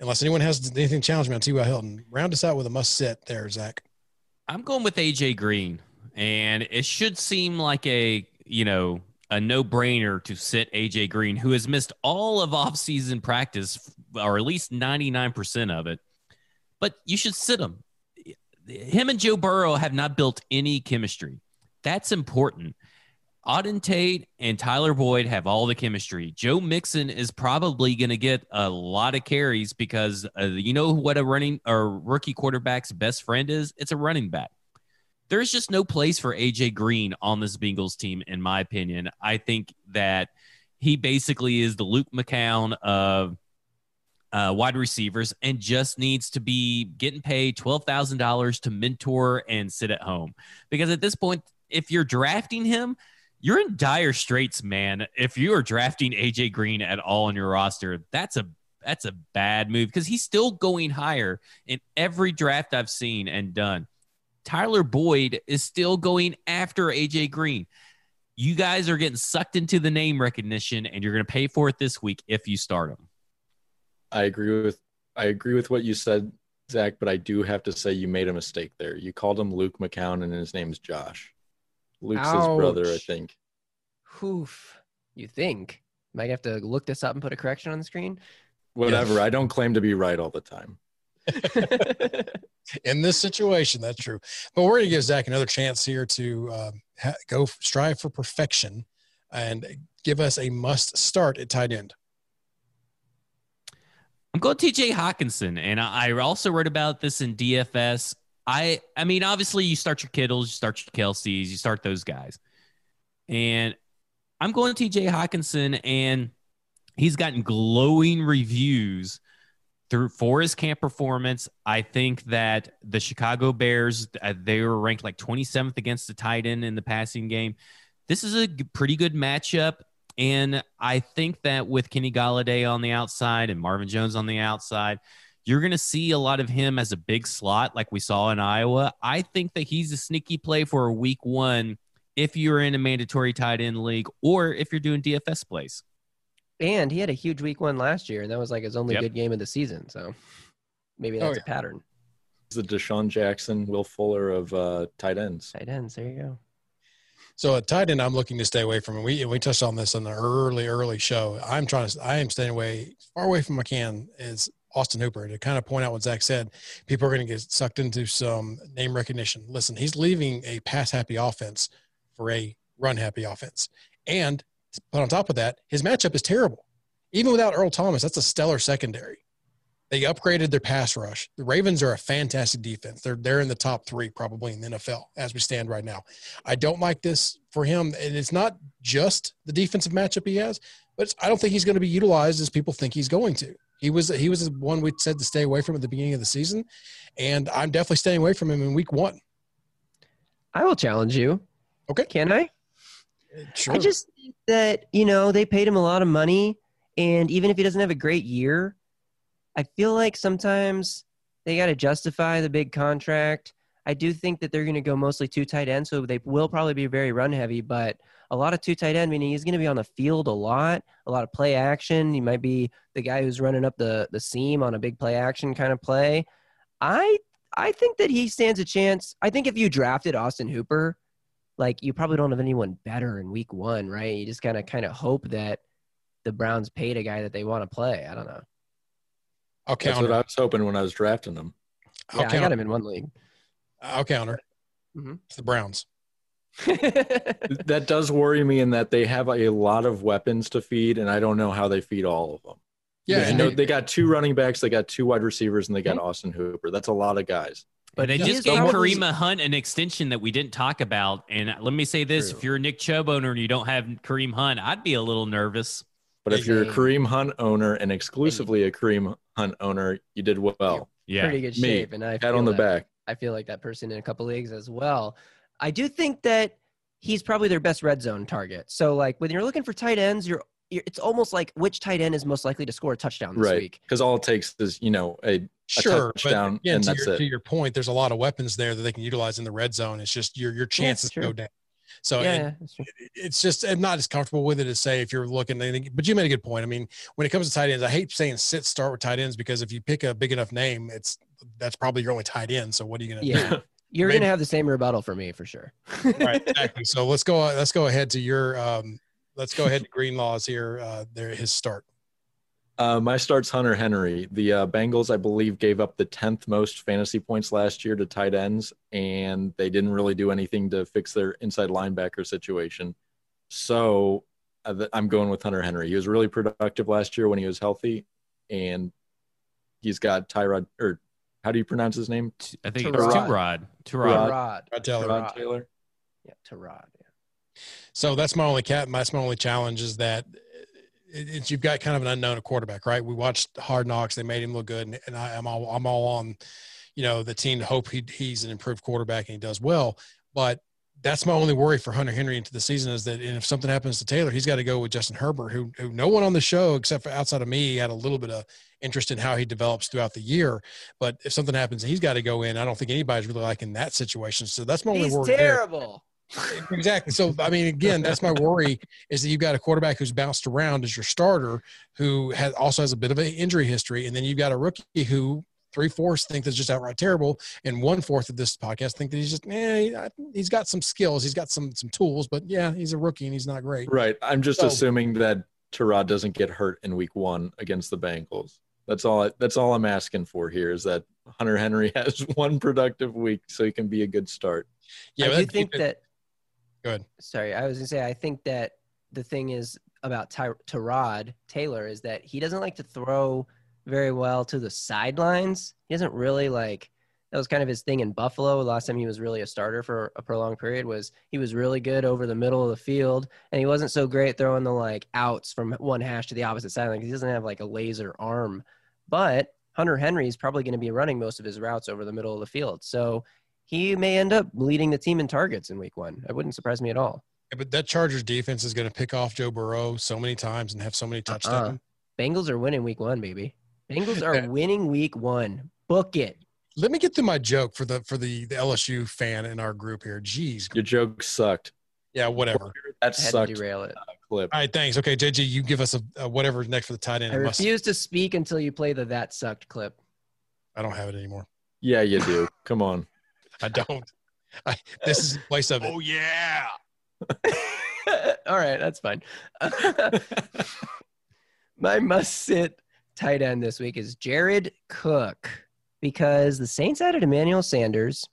unless anyone has anything to challenge me on T.Y. Hilton. Round us out with a must sit there, Zach. I'm going with AJ Green, and it should seem like a you know a no brainer to sit AJ Green, who has missed all of offseason practice, or at least 99% of it. But you should sit him. Him and Joe Burrow have not built any chemistry. That's important. Auden Tate and Tyler Boyd have all the chemistry. Joe Mixon is probably going to get a lot of carries because uh, you know what a running or rookie quarterback's best friend is? It's a running back. There's just no place for AJ Green on this Bengals team, in my opinion. I think that he basically is the Luke McCown of uh, wide receivers and just needs to be getting paid $12,000 to mentor and sit at home. Because at this point, if you're drafting him, you're in dire straits, man. If you are drafting AJ Green at all on your roster, that's a that's a bad move because he's still going higher in every draft I've seen and done. Tyler Boyd is still going after AJ Green. You guys are getting sucked into the name recognition, and you're going to pay for it this week if you start him. I agree with I agree with what you said, Zach, but I do have to say you made a mistake there. You called him Luke McCown and his name's Josh. Luke's his brother, I think. Oof. You think? Might have to look this up and put a correction on the screen. Whatever. I don't claim to be right all the time. <laughs> in this situation, that's true. But we're going to give Zach another chance here to um, ha- go f- strive for perfection and give us a must start at tight end. I'm going to TJ Hockenson, and I I also wrote about this in DFS. I I mean, obviously, you start your Kittles, you start your Kelces, you start those guys, and I'm going to TJ Hockenson, and he's gotten glowing reviews through for his camp performance. I think that the Chicago Bears uh, they were ranked like 27th against the tight end in the passing game. This is a pretty good matchup. And I think that with Kenny Golladay on the outside and Marvin Jones on the outside, you're going to see a lot of him as a big slot like we saw in Iowa. I think that he's a sneaky play for a week one if you're in a mandatory tight end league or if you're doing DFS plays. and he had a huge week one last year, and that was like his only Yep. good game of the season. So maybe Oh, that's yeah. a pattern. He's the DeSean Jackson, Will Fuller of uh, tight ends. Tight ends. There you go. So at tight end, I'm looking to stay away from. And we we touched on this in the early early show. I'm trying to. I am staying away far away from I can is Austin Hooper to kind of point out what Zach said. People are going to get sucked into some name recognition. Listen, he's leaving a pass happy offense for a run happy offense, and but on top of that, his matchup is terrible. Even without Earl Thomas, that's a stellar secondary. They upgraded their pass rush. The Ravens are a fantastic defense. They're they're in the top three probably in the NFL as we stand right now. I don't like this for him, and it's not just the defensive matchup he has, but I don't think he's going to be utilized as people think he's going to. He was he was the one we said to stay away from at the beginning of the season, and I'm definitely staying away from him in week one. I will challenge you. Okay. Can I? Sure. I just think that, you know, they paid him a lot of money. And even if he doesn't have a great year, I feel like sometimes they got to justify the big contract. I do think that they're going to go mostly two tight end, so they will probably be very run heavy, but a lot of two tight end, meaning he's going to be on the field a lot, a lot of play action. He might be the guy who's running up the, the seam on a big play action kind of play. I I think that he stands a chance. I think if you drafted Austin Hooper, like you probably don't have anyone better in week one, right? You just kind of kind of hope that the Browns paid a guy that they want to play. I don't know. I'll That's what I was hoping when I was drafting them. I'll Yeah, I got him in one league. I'll counter. Mhm. It's the Browns. <laughs> that does worry me in that they have a lot of weapons to feed, and I don't know how they feed all of them. Yeah, Because, you know they- they got two running backs, they got two wide receivers, and they got Mhm. Austin Hooper. That's a lot of guys. But they just He gave probably- Kareem Hunt an extension that we didn't talk about. And let me say this: True. if you're a Nick Chubb owner and you don't have Kareem Hunt, I'd be a little nervous. But if you're a Kareem Hunt owner and exclusively a Kareem Hunt owner, you did well. Yeah, Pretty good Me. shape, and I Pat feel on the that. back. I feel like that person in a couple leagues as well. I do think that he's probably their best red zone target. So like when you're looking for tight ends, you're, you're it's almost like which tight end is most likely to score a touchdown this Right. week. Because all it takes is, you know, a Sure, touchdown, but again, and to that's your, it. to your point, there's a lot of weapons there that they can utilize in the red zone. It's just your your chances true. go down. So yeah, it- yeah, it's just I'm not as comfortable with it as say if you're looking. I think- But you made a good point. I mean, when it comes to tight ends, I hate saying sit start with tight ends because if you pick a big enough name, it's that's probably your only tight end. So what are you going to yeah. <laughs> You're Maybe- gonna have the same rebuttal for me for sure. Right, <laughs> exactly. So let's go. Let's go ahead to your. Um, let's go ahead to Greenlaw's here. Uh, there, his start. Uh, my start's Hunter Henry. The uh, Bengals, I believe, gave up the 10th most fantasy points last year to tight ends, and they didn't really do anything to fix their inside linebacker situation. So uh, th- I'm going with Hunter Henry. He was really productive last year when he was healthy, and he's got Tyrod, or how do you pronounce his name? I think Tyrod. it's two rod. Two rod. Rod. Rod Taylor. Tyrod Taylor. Yeah, Tarod. Yeah. So that's my only cat. That's my only challenge is that it, it's you've got kind of an unknown at quarterback, right? We watched Hard Knocks; they made him look good, and, and I, I'm all I'm all on, you know, the team to hope he, he's an improved quarterback and he does well. But that's my only worry for Hunter Henry into the season is that if something happens to Taylor, he's got to go with Justin Herbert, who who no one on the show except for outside of me had a little bit of interest in how he develops throughout the year. But if something happens, he's got to go in. I don't think anybody's really liking that situation. So that's my only He's worry. there. terrible. <laughs> Exactly. So, I mean, again, that's my worry is that you've got a quarterback who's bounced around as your starter, who has also has a bit of an injury history, and then you've got a rookie who three fourths think that's just outright terrible, and one fourth of this podcast think that he's just, eh, he's got some skills, he's got some some tools, but yeah, he's a rookie and he's not great. Right. I'm just So- assuming that Tyrod doesn't get hurt in week one against the Bengals. That's all. I, that's all I'm asking for here is that Hunter Henry <laughs> has one productive week so he can be a good start. Yeah, I do that think defense- that. Go ahead. Sorry, I was gonna say I think that the thing is about Ty- Tyrod Taylor is that he doesn't like to throw very well to the sidelines. He doesn't really like. That was kind of his thing in Buffalo. Last time he was really a starter for a prolonged period was he was really good over the middle of the field, and he wasn't so great throwing the like outs from one hash to the opposite sideline. 'cause He doesn't have like a laser arm, but Hunter Henry is probably going to be running most of his routes over the middle of the field. So he may end up leading the team in targets in week one. It wouldn't surprise me at all. Yeah, but that Chargers defense is going to pick off Joe Burrow so many times and have so many uh-uh. touchdowns. Bengals are winning week one, baby. Bengals are winning week one. Book it. Let me get to my joke for the for the, the LSU fan in our group here. Jeez, Your joke sucked. yeah, whatever. That I had sucked to derail it. clip. All right, thanks. Okay, JG, you give us a, a whatever's next for the tight end. I It must- refuse to speak until you play the that sucked clip. I don't have it anymore. Yeah, you do. <laughs> Come on. I don't. I, this is the place of it. Oh yeah. <laughs> All right, that's fine. <laughs> My must sit tight end this week is Jared Cook because the Saints added Emmanuel Sanders.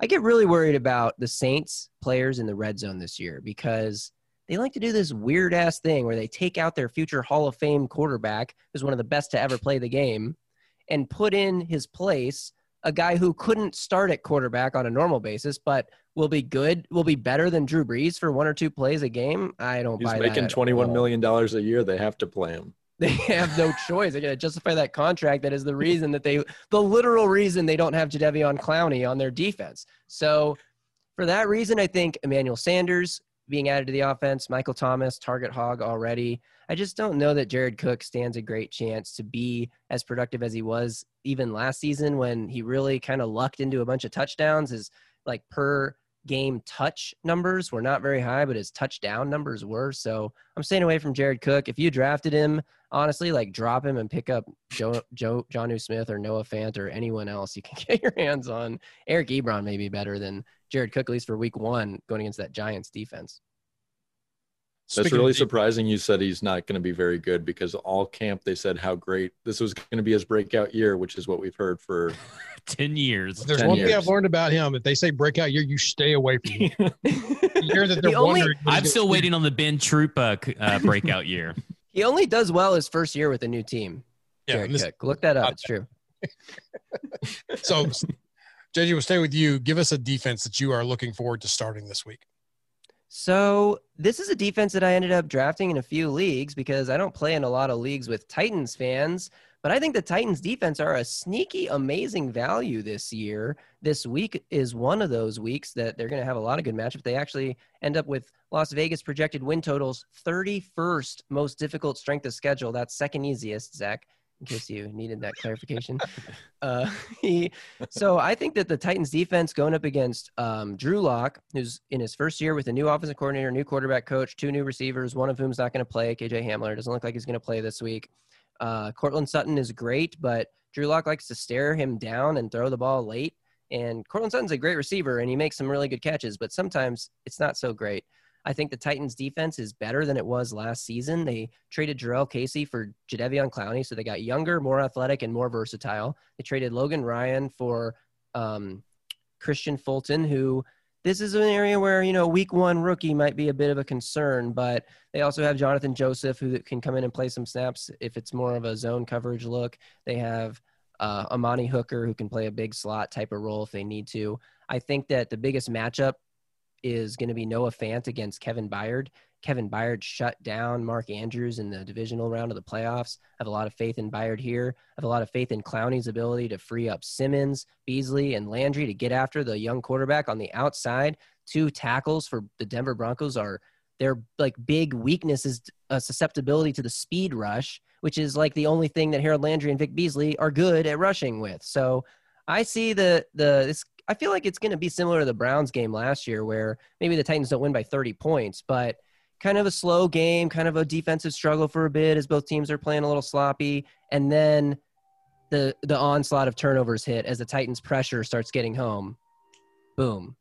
I get really worried about the Saints players in the red zone this year because they like to do this weird ass thing where they take out their future Hall of Fame quarterback, who's one of the best to ever play the game, and put in his place a guy who couldn't start at quarterback on a normal basis, but will be good, will be better than Drew Brees for one or two plays a game. I don't He's buy making that at twenty-one all. million dollars a year. They have to play him. They <laughs> have no choice. They got to justify that contract. That is the reason that they, the literal reason they don't have Jadeveon Clowney on their defense. So, for that reason, I think Emmanuel Sanders being added to the offense, Michael Thomas, target hog already. I just don't know that Jared Cook stands a great chance to be as productive as he was even last season when he really kind of lucked into a bunch of touchdowns. His like per game touch numbers were not very high, but his touchdown numbers were. So I'm staying away from Jared Cook. If you drafted him, honestly, like drop him and pick up Joe, Joe, John Smith or Noah Fant or anyone else you can <laughs> get your hands on. Eric Ebron may be better than Jared Cook, at least for week one, going against that Giants defense. That's Speaking of really surprising. You said he's not going to be very good because all camp they said how great this was going to be his breakout year, which is what we've heard for. <laughs> 10 years. If there's 10 one thing. I've learned about him. If they say breakout year, you stay away from him. <laughs> The year that they're He only- wondering. I'm still gets- waiting on the Ben Troupe uh, uh, <laughs> breakout year. He only does well his first year with a new team. Yeah, Jared this- Cook. Look that up. not It's true. so, JJ, we'll stay with you. Give us a defense that you are looking forward to starting this week. So this is a defense that I ended up drafting in a few leagues because I don't play in a lot of leagues with Titans fans. But I think the Titans defense are a sneaky, amazing value this year. This week is one of those weeks that they're going to have a lot of good matchups. They actually end up with Las Vegas projected win totals 31st most difficult strength of schedule. That's second easiest, Zach, in case you needed that clarification. <laughs> uh, he, so I think that the Titans defense going up against um, Drew Lock, who's in his first year with a new offensive coordinator, new quarterback coach, two new receivers, one of whom's not going to play. KJ Hamler doesn't look like he's going to play this week. Uh, Courtland Sutton is great, but Drew Lock likes to stare him down and throw the ball late. And Courtland Sutton's a great receiver and he makes some really good catches, but sometimes it's not so great. I think the Titans defense is better than it was last season. They traded Jurrell Casey for Jadeveon Clowney, so they got younger, more athletic, and more versatile. They traded Logan Ryan for um, Kristian Fulton, who this is an area where you know week one rookie might be a bit of a concern, but they also have Johnathan Joseph who can come in and play some snaps if it's more of a zone coverage look. They have uh, Amani Hooker who can play a big slot type of role if they need to. I think that the biggest matchup is going to be Noah Fant against Kevin Byard. Kevin Byard shut down Mark Andrews in the divisional round of the playoffs. I have a lot of faith in Byard here. I have a lot of faith in Clowney's ability to free up Simmons, Beasley, and Landry to get after the young quarterback on the outside. Two tackles for the Denver Broncos are their like big weakness is a susceptibility to the speed rush, which is like the only thing that Harold Landry and Vic Beasley are good at rushing with. So I see the the this I feel like it's going to be similar to the Browns game last year where maybe the Titans don't win by 30 points, but kind of a slow game, kind of a defensive struggle for a bit as both teams are playing a little sloppy and then the the onslaught of turnovers hit as the Titans pressure starts getting home. Boom.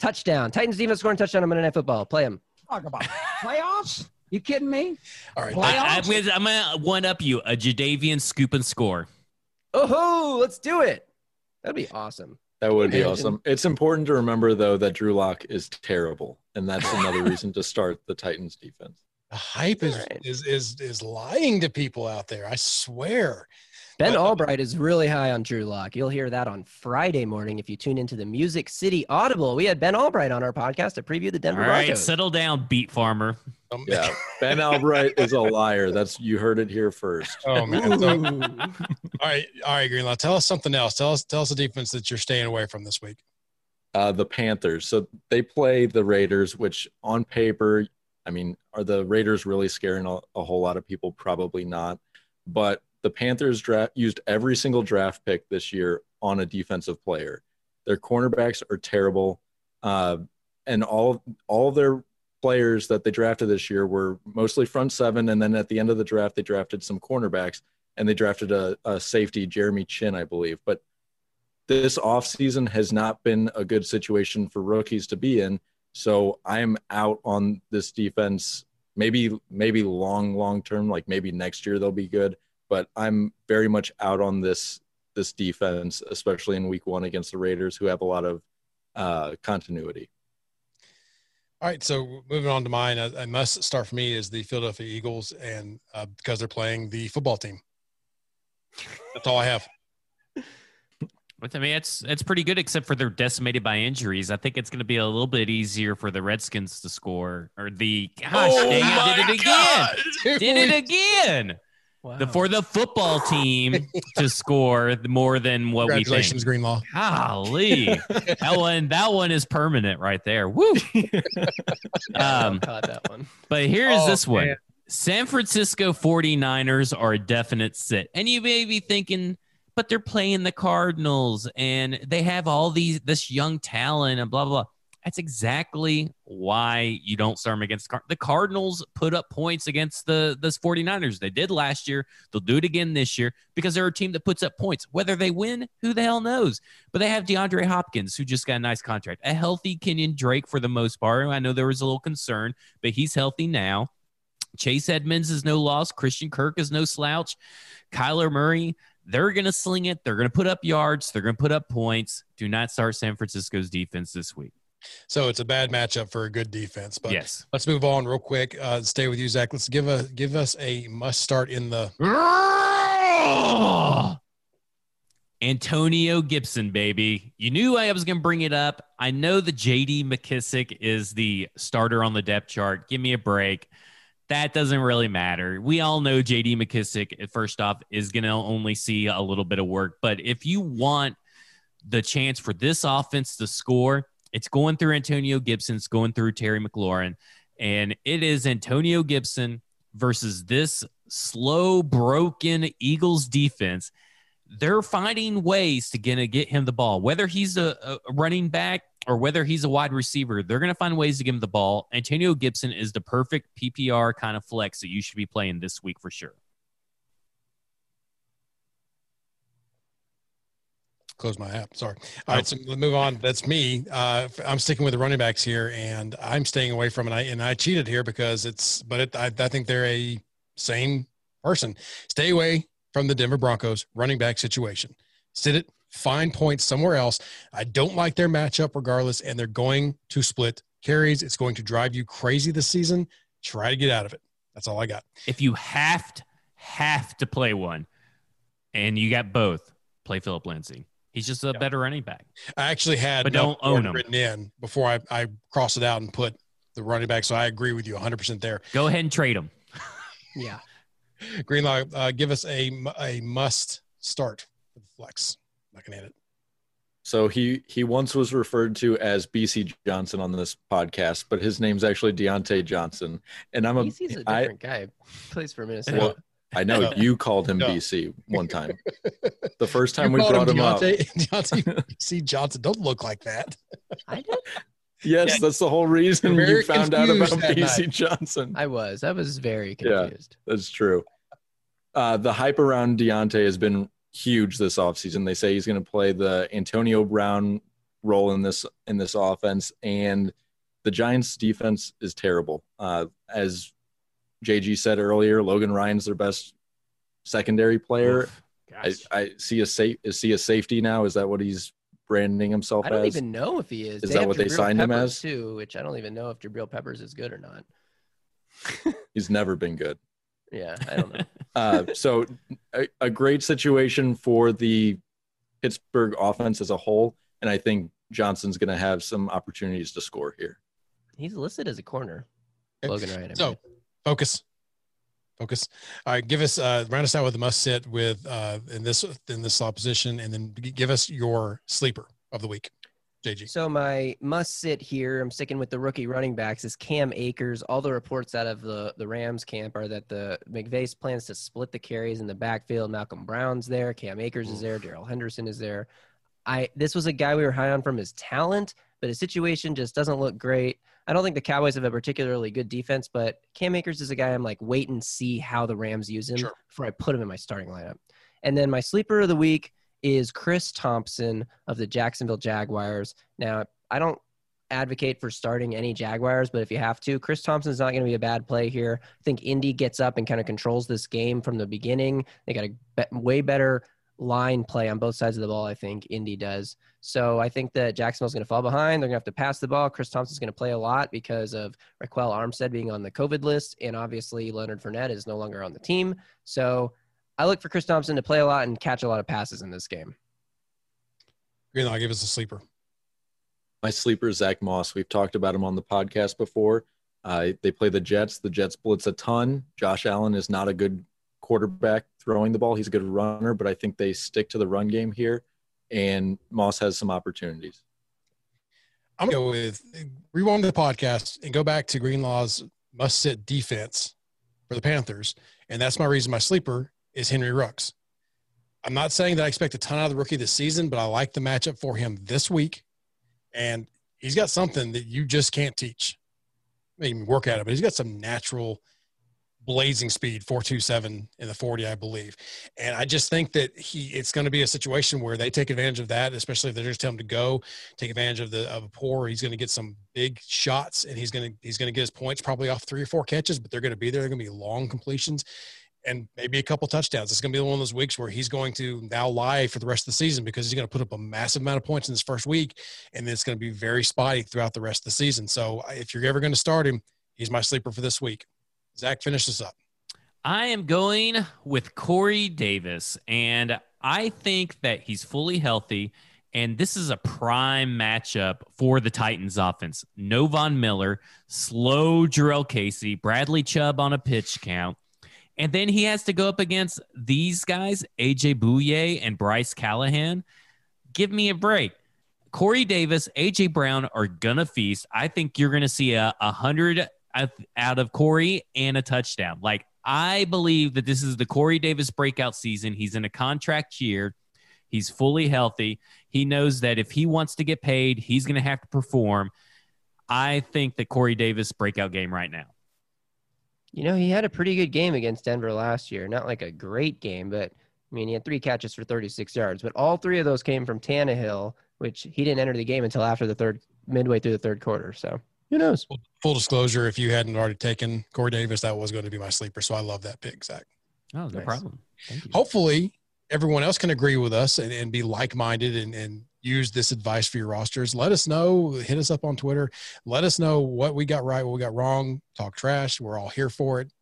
Touchdown. Titans defense scoring touchdown on Monday Night Football. Play them. Talk about playoffs? You kidding me? All right. I, I'm gonna, I'm gonna one up you a Jadeveon scoop and score. Oh, let's do it. That'd be awesome. That would be awesome. It's important to remember though that Drew Lock is terrible, and that's another reason to start the Titans defense. The hype is, All right. is is is lying to people out there. I swear. Ben But- Albright is really high on Drew Lock. You'll hear that on Friday morning if you tune into the Music City Audible. We had Ben Albright on our podcast to preview the Denver right, Broncos. settle down, beat farmer. Um, Yeah, Ben Albright is a liar. That's you heard it here first. Oh man. So- Ooh. all right. All right, Greenlaw. Tell us something else. Tell us tell us the defense that you're staying away from this week. Uh, the Panthers. So they play the Raiders, which on paper, I mean, are the Raiders really scaring a, a whole lot of people? Probably not. But the Panthers draft used every single draft pick this year on a defensive player. Their cornerbacks are terrible, uh, and all all their players that they drafted this year were mostly front seven. And then at the end of the draft, they drafted some cornerbacks, and they drafted a, a safety, Jeremy Chinn, I believe. But this offseason has not been a good situation for rookies to be in. So I'm out on this defense. Maybe, maybe long, long term, like maybe next year they'll be good. But I'm very much out on this this defense, especially in week one against the Raiders, who have a lot of uh, continuity. All right, so moving on to mine, I, a must start for me is the Philadelphia Eagles, and uh, because they're playing the football team. That's all I have. But I mean, it's it's pretty good, except for they're decimated by injuries. I think it's going to be a little bit easier for the Redskins to score, or the gosh, Oh dang my it, did it again, did it again. Wow. The, for the football team <laughs> to score more than what we think. Congratulations, Greenlaw. Golly, <laughs> that one that one is permanent right there. Woo. <laughs> um, caught that one. but here's Oh, this one. man. San Francisco 49ers are a definite sit. And you may be thinking, but they're playing the Cardinals and they have all these this young talent and blah blah. blah. That's exactly why you don't start them against the, the Cardinals. Put up points against the the 49ers. They did last year. They'll do it again this year because they're a team that puts up points. Whether they win, who the hell knows? But they have DeAndre Hopkins, who just got a nice contract. A healthy Kenyon Drake for the most part. I know there was a little concern, but he's healthy now. Chase Edmonds is no loss. Christian Kirk is no slouch. Kyler Murray, they're going to sling it. They're going to put up yards. They're going to put up points. Do not start San Francisco's defense this week. So it's a bad matchup for a good defense. But yes. let's move on real quick. Uh, stay with you, Zach. Let's give a give us a must start in the <laughs> Antonio Gibson, baby. You knew I was going to bring it up. I know the JD McKissic is the starter on the depth chart. Give me a break. That doesn't really matter. We all know JD McKissic, first off, is going to only see a little bit of work. But if you want the chance for this offense to score, it's going through Antonio Gibson, it's going through Terry McLaurin. And it is Antonio Gibson versus this slow, broken Eagles defense they're finding ways to gonna get him the ball. Whether he's a, a running back or whether he's a wide receiver, they're gonna find ways to give him the ball. Antonio Gibson is the perfect PPR kind of flex that you should be playing this week for sure. Close my app. Sorry. All right, so let's move on. That's me. Uh, I'm sticking with the running backs here, and I'm staying away from it. I, and I cheated here because it's, but it, I, I think they're a same person. Stay away from the Denver Broncos running back situation. Sit it, find points somewhere else. I don't like their matchup regardless, and they're going to split carries. It's going to drive you crazy this season. Try to get out of it. That's all I got. If you have to have to play one, and you got both, play Philip Lindsay. He's just a Yeah. better running back. I actually had But don't own him. written in before I, I crossed it out and put the running back. So I agree with you 100% there. Go ahead and trade him. <laughs> Yeah. Greenlaw, uh, give us a, a must start for the flex. Not gonna hit it. So he he once was referred to as BC Johnson on this podcast, but his name's actually Diontae Johnson. And I'm a He's, a a I- different guy. Plays for Minnesota. well, I know No. you called him No. BC one time. <laughs> The first time You we called brought him, up. Diontae, <laughs> Diontae C. Johnson. Don't look like that. I did. Yes, Yeah. that's the whole reason You're very you found out about BC night. Johnson. I was. I was very confused. Yeah. confused. That's true. Uh, the hype around Diontae has been huge this offseason. They say he's going to play the Antonio Brown role in this in this offense, and the Giants' defense is terrible. Uh, as JG said earlier, Logan Ryan's their best secondary player. Oof. I, I see a safe. Is he a safety now? Is that what he's branding himself I don't as? even know if he is. Is They that have what they Jabril signed him as? Too, which I don't even know if Jabril Peppers is good or not. <laughs> He's never been good. Yeah, I don't know. <laughs> Uh, so a, a great situation for the Pittsburgh offense as a whole, and I think Johnson's going to have some opportunities to score here. He's listed as a corner. Logan Ryan. I So mean. Focus. Focus. All right, give us uh round us out with a must sit with uh in this in this slot position, and then give us your sleeper of the week. JG. So my must sit here, I'm sticking with the rookie running backs, is Cam Akers. All the reports out of the, the Rams camp are that the McVay's plans to split the carries in the backfield. Malcolm Brown's there, Cam Akers is there, Darrell Henderson is there. I this was a guy we were high on from his talent, but his situation just doesn't look great. I don't think the Cowboys have a particularly good defense, but Cam Akers is a guy I'm like wait and see how the Rams use him Sure. before I put him in my starting lineup. And then my sleeper of the week is Chris Thompson of the Jacksonville Jaguars. Now, I don't advocate for starting any Jaguars, but if you have to, Chris Thompson's not going to be a bad play here. I think Indy gets up and kind of controls this game from the beginning. They got a way better line play on both sides of the ball, I think Indy does. So I think that Jacksonville's going to fall behind. They're going to have to pass the ball. Chris Thompson's going to play a lot because of Ryquell Armstead being on the COVID list, and obviously Leonard Fournette is no longer on the team. So I look for Chris Thompson to play a lot and catch a lot of passes in this game. Greenlaw, give us a sleeper. My sleeper is Zach Moss. We've talked about him on the podcast before. Uh, they play the Jets. The Jets blitz a ton. Josh Allen is not a good quarterback throwing the ball. He's a good runner, but I think they stick to the run game here, and Moss has some opportunities. I'm gonna go with rewind the podcast and go back to Greenlaw's must sit defense for the Panthers, and that's my reason. My sleeper is Henry Ruggs. I'm not saying that I expect a ton out of the rookie this season, but I like the matchup for him this week, and he's got something that you just can't teach. Maybe work at it, but he's got some natural blazing speed 427 in the 40 i believe and i just think that he it's going to be a situation where they take advantage of that especially if they're just telling him to go take advantage of the of a poor he's going to get some big shots and he's going to he's going to get his points probably off three or four catches but they're going to be there they're going to be long completions and maybe a couple touchdowns. It's going to be one of those weeks where he's going to now lie for the rest of the season because he's going to put up a massive amount of points in this first week, and it's going to be very spotty throughout the rest of the season. So if you're ever going to start him, he's my sleeper for this week. Zach, finish this up. I am going with Corey Davis, and I think that he's fully healthy. And this is a prime matchup for the Titans offense. No Von Miller, slow Jurrell Casey, Bradley Chubb on a pitch count. And then he has to go up against these guys, AJ Bouye and Bryce Callahan. Give me a break. Corey Davis, AJ Brown are gonna feast. I think you're gonna see a, a hundred out of Corey and a touchdown. Like I believe that this is the Corey Davis breakout season. He's in a contract year. He's fully healthy. He knows that if he wants to get paid, he's going to have to perform. I think that Corey Davis breakout game right now. You know, he had a pretty good game against Denver last year. Not like a great game, but I mean, he had three catches for 36 yards, but all three of those came from Tannehill, which he didn't enter the game until after the third, midway through the third quarter. So who knows? Full disclosure, if you hadn't already taken Corey Davis, that was going to be my sleeper. So I love that pick, Zach. Oh, no nice. problem. Hopefully, everyone else can agree with us and, and be like minded and, and use this advice for your rosters. Let us know. Hit us up on Twitter. Let us know what we got right, what we got wrong. Talk trash. We're all here for it.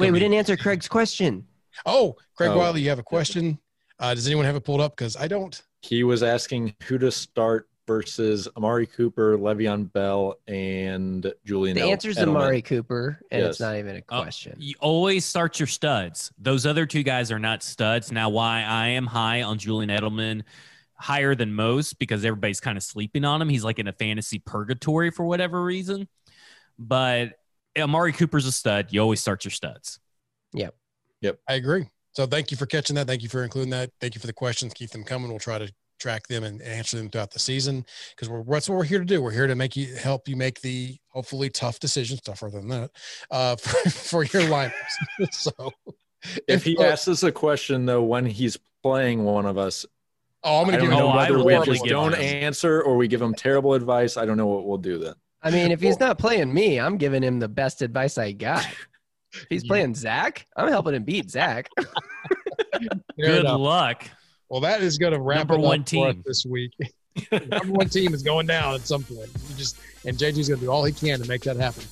Wait, we didn't answer Craig's question. Oh, Craig oh. Wiley, you have a question. Uh, does anyone have it pulled up? Because I don't. He was asking who to start versus Amari Cooper, Le'Veon Bell, and Julian. The answer is Amari Cooper, and yes. it's not even a uh, question. Uh, you always start your studs. Those other two guys are not studs. Now, why I am high on Julian Edelman, higher than most, because everybody's kind of sleeping on him. He's like in a fantasy purgatory for whatever reason. But Amari Cooper's a stud. You always start your studs. Yep. Yep. I agree. So thank you for catching that. Thank you for including that. Thank you for the questions. Keep them coming. We'll try to track them and answer them throughout the season because we're that's what we're here to do. We're here to make you help you make the hopefully tough decisions, tougher than that, uh, <laughs> for, for your lineups. <laughs> so if, if he uh, asks us a question though when he's playing one of us, oh, I'm gonna give him know whether we just don't answer or we give him terrible advice. I don't know what we'll do then. I mean, if he's not playing me, I'm giving him the best advice I got. <laughs> If he's playing Zach, I'm helping him beat Zach. Good luck. Well, that is going to wrap Number one team this week. <laughs> Number one team is going down at some point. You just and JG's going to do all he can to make that happen.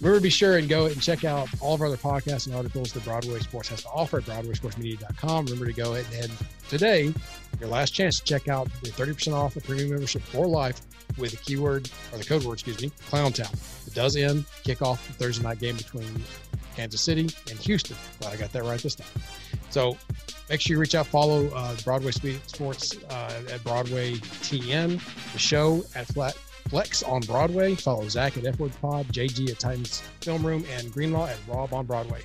Remember, to be sure and go and check out all of our other podcasts and articles that Broadway Sports has to offer at BroadwaySportsMedia.com. Remember to go ahead and today, your last chance to check out the 30% off the premium membership for life with the keyword or the code word, excuse me, Clowntown. It does end kickoff the Thursday night game between Kansas City and Houston. Glad I got that right this time. So make sure you reach out, follow uh, Broadway Sports uh, at Broadway TN, the show at Flat Flex on Broadway. Follow Zach at F Word Pod, JG at Titans Film Room, and Greenlaw at Rob on Broadway.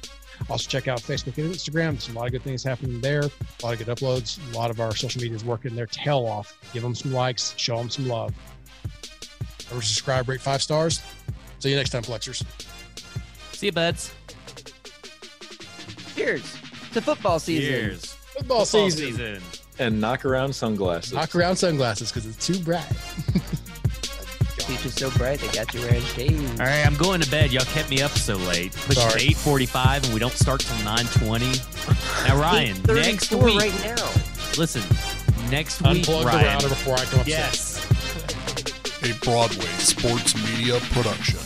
Also check out Facebook and Instagram. There's a lot of good things happening there. A lot of good uploads. A lot of our social media is working their tail off. Give them some likes. Show them some love. Remember subscribe, rate five stars. See you next time, Flexers. See you, buds. Cheers to football season. Cheers. Football, football season. season. And knock around sunglasses. Knock around sunglasses because it's too bright. <laughs> Future's so bright they got you wearing shades. All right, I'm going to bed. Y'all kept me up so late. Push to 8:45, and we don't start till 9:20. Now, Ryan, next week. right now. Listen, next Unplug week, the Ryan. router before I come upstairs. Yes. A Broadway sports media production.